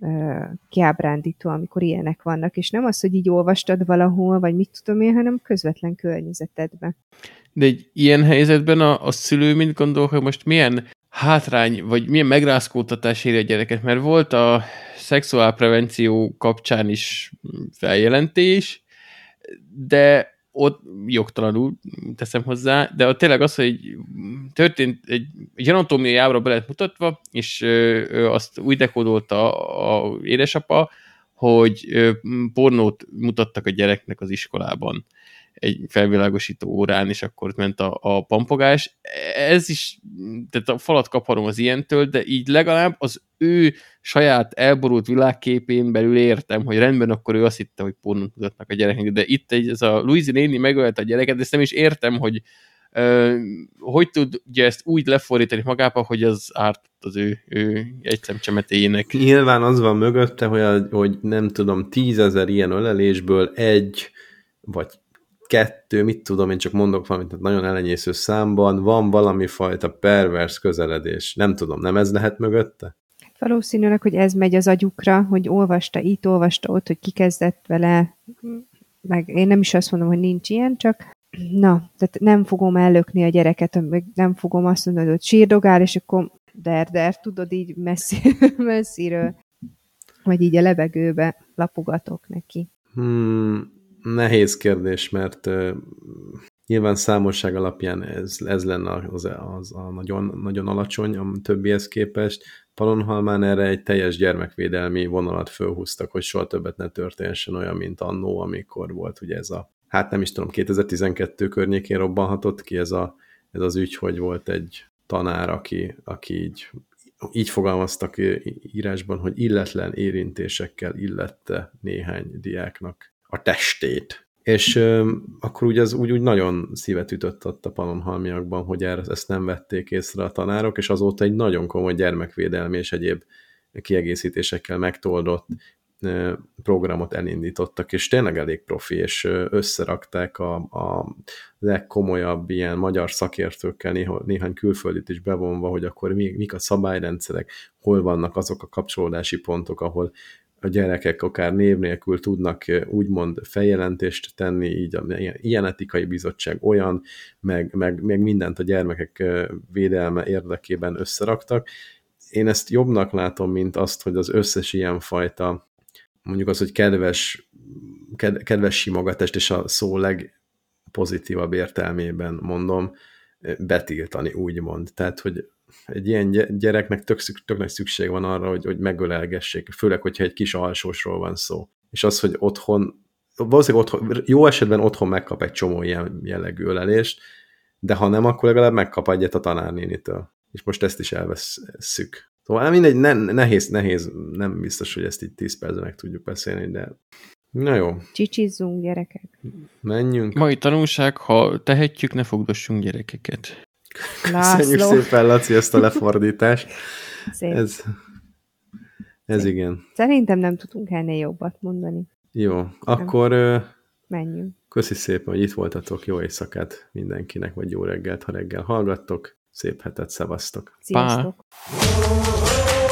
ö, kiábrándító, amikor ilyenek vannak, és nem az, hogy így olvastad valahol, vagy mit tudom én, hanem közvetlen környezetedben. De egy ilyen helyzetben a, a szülő mit gondol, hogy most milyen hátrány, vagy milyen megrázkódtatás éri a gyereket, mert volt a szexuálprevenció kapcsán is feljelentés, de ott jogtalanul teszem hozzá, de ott tényleg az, hogy történt egy, egy anatómiai ábra be lett mutatva, és ö, azt úgy dekódolta a, a édesapa, hogy ö, pornót mutattak a gyereknek az iskolában egy felvilágosító órán, és akkor ment a, a pampogás. Ez is, tehát a falat kaparom az ilyentől, de így legalább az ő saját elborult világképén belül értem, hogy rendben, akkor ő azt hitte, hogy pornót mutatnak a gyereknek, de itt egy, ez a Louise néni megölt a gyereket, de ezt nem is értem, hogy Uh, hogy tudja ezt úgy lefordítani magába, hogy az árt az ő, ő egy szemcsemetéjének. Nyilván az van mögötte, hogy, a, hogy nem tudom, tízezer ilyen ölelésből egy, vagy kettő, mit tudom, én csak mondok valamit, tehát nagyon elenyésző számban van valami fajta pervers közeledés. Nem tudom, nem ez lehet mögötte? Valószínűleg, hogy ez megy az agyukra, hogy olvasta itt, olvasta ott, hogy kikezdett vele, meg én nem is azt mondom, hogy nincs ilyen, csak na, tehát nem fogom ellökni a gyereket, meg nem fogom azt mondani, hogy sírdogál, és akkor der, der, tudod, így messzi, <laughs> messziről, vagy így a levegőbe lapogatok neki. Hmm, nehéz kérdés, mert Nyilván számosság alapján ez, ez lenne az, az a nagyon, nagyon alacsony a többihez képest. Palonhalmán erre egy teljes gyermekvédelmi vonalat fölhúztak, hogy soha többet ne történjen olyan, mint annó, amikor volt ugye ez a, hát nem is tudom, 2012 környékén robbanhatott ki ez, a, ez az ügy, hogy volt egy tanár, aki, aki így, így fogalmaztak írásban, hogy illetlen érintésekkel illette néhány diáknak a testét. És ö, akkor úgy az úgy, úgy nagyon szívet ütött ott a panonhalmiakban, hogy erre, ezt nem vették észre a tanárok, és azóta egy nagyon komoly gyermekvédelmi és egyéb kiegészítésekkel megtoldott programot elindítottak, és tényleg elég profi, és összerakták a, a legkomolyabb ilyen magyar szakértőkkel, néha, néhány külföldit is bevonva, hogy akkor mi, mik a szabályrendszerek, hol vannak azok a kapcsolódási pontok, ahol a gyerekek akár név nélkül tudnak úgymond feljelentést tenni, így a, ilyen etikai bizottság olyan, meg, meg, meg mindent a gyermekek védelme érdekében összeraktak. Én ezt jobbnak látom, mint azt, hogy az összes ilyen fajta, mondjuk az, hogy kedves, ked, kedves simogatást, és a szó legpozitívabb értelmében mondom, betiltani, úgymond. Tehát, hogy egy ilyen gyereknek tök, tök nagy szükség van arra, hogy, hogy megölelgessék, főleg, hogyha egy kis alsósról van szó. És az, hogy otthon, valószínűleg otthon, jó esetben otthon megkap egy csomó ilyen jellegű ölelést, de ha nem, akkor legalább megkap egyet a tanárnénitől. És most ezt is elveszük. Szóval mindegy, ne, nehéz, nehéz, nem biztos, hogy ezt így 10 percben meg tudjuk beszélni, de na jó. Csicsizzunk, gyerekek. Menjünk. Mai tanulság, ha tehetjük, ne fogdossunk gyerekeket. Köszönjük László. szépen, Laci, ezt a lefordítást. Szép. Ez, ez Szép. igen. Szerintem nem tudunk ennél jobbat mondani. Jó, akkor nem. menjünk. Köszi szépen, hogy itt voltatok. Jó éjszakát mindenkinek, vagy jó reggelt, ha reggel hallgattok. Szép hetet, szevasztok. Sziasztok. Pá.